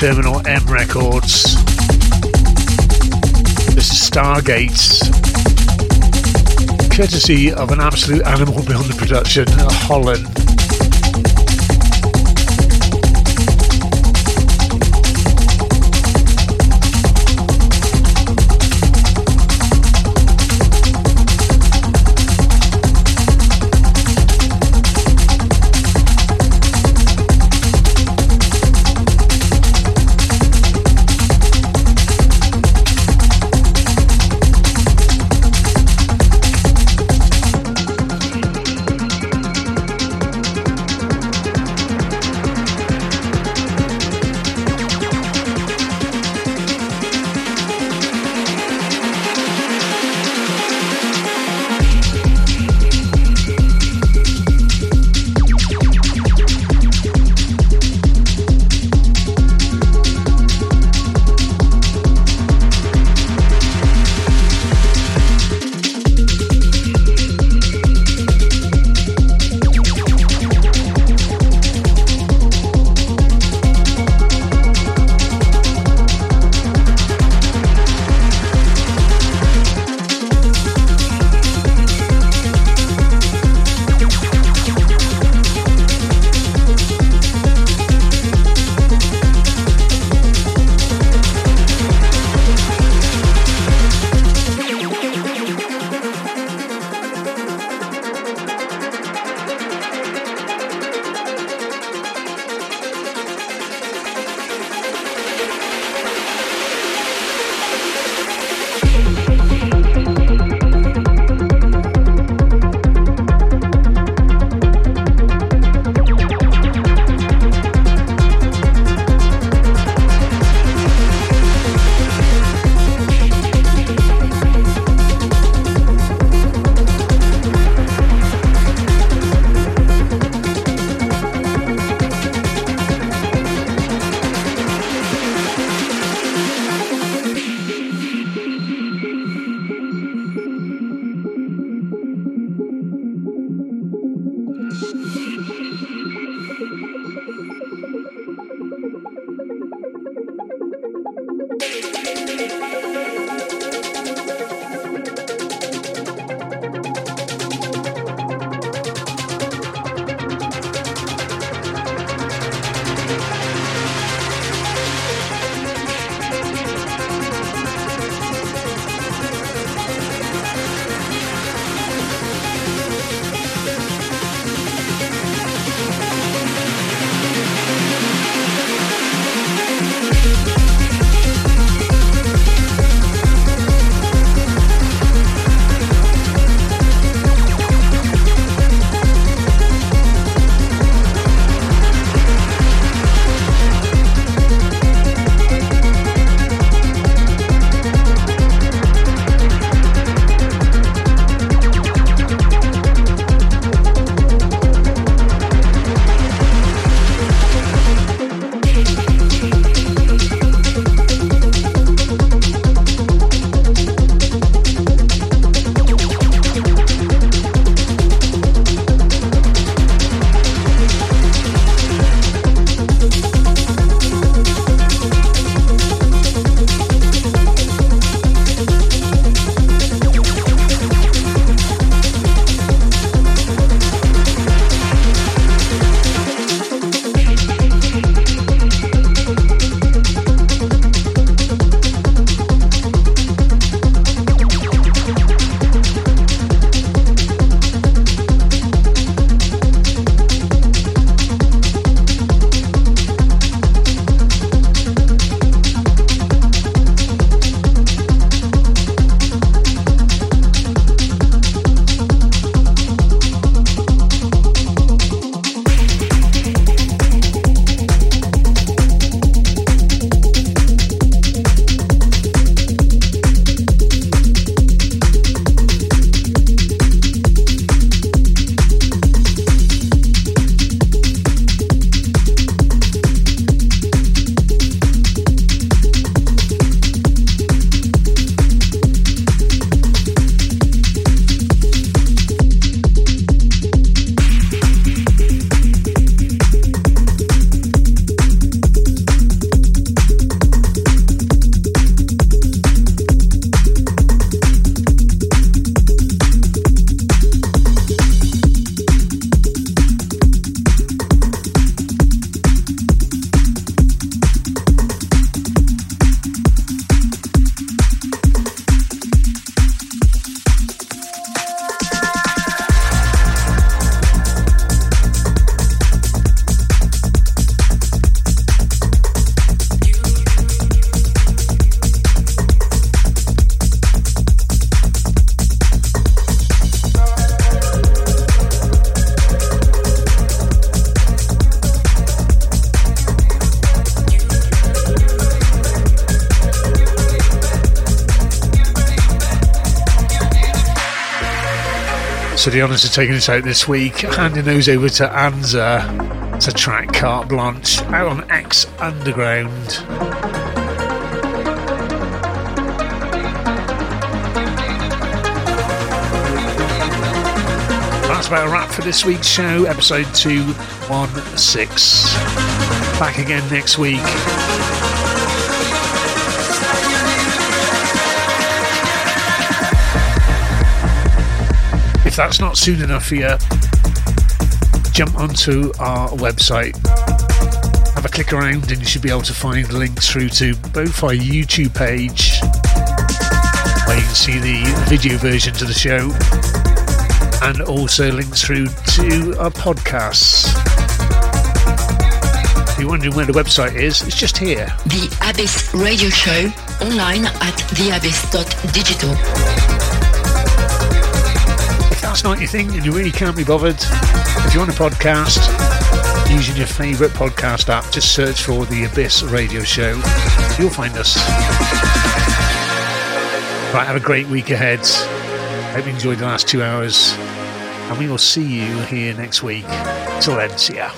Terminal M Records. This is Stargates, courtesy of an absolute animal beyond the production, Holland. So the honours of taking us out this week, handing those over to Anza. to track carte blanche out on X Underground. That's about a wrap for this week's show, episode 216. Back again next week. If that's not soon enough for you, jump onto our website, have a click around, and you should be able to find links through to both our YouTube page, where you can see the video versions of the show, and also links through to our podcasts. If you're wondering where the website is, it's just here. The Abyss Radio Show online at theabyss.digital that's not your thing and you really can't be bothered, if you want a podcast, using your favourite podcast app, just search for The Abyss Radio Show. You'll find us. Right, have a great week ahead. Hope you enjoyed the last two hours. And we will see you here next week. Till then, see ya.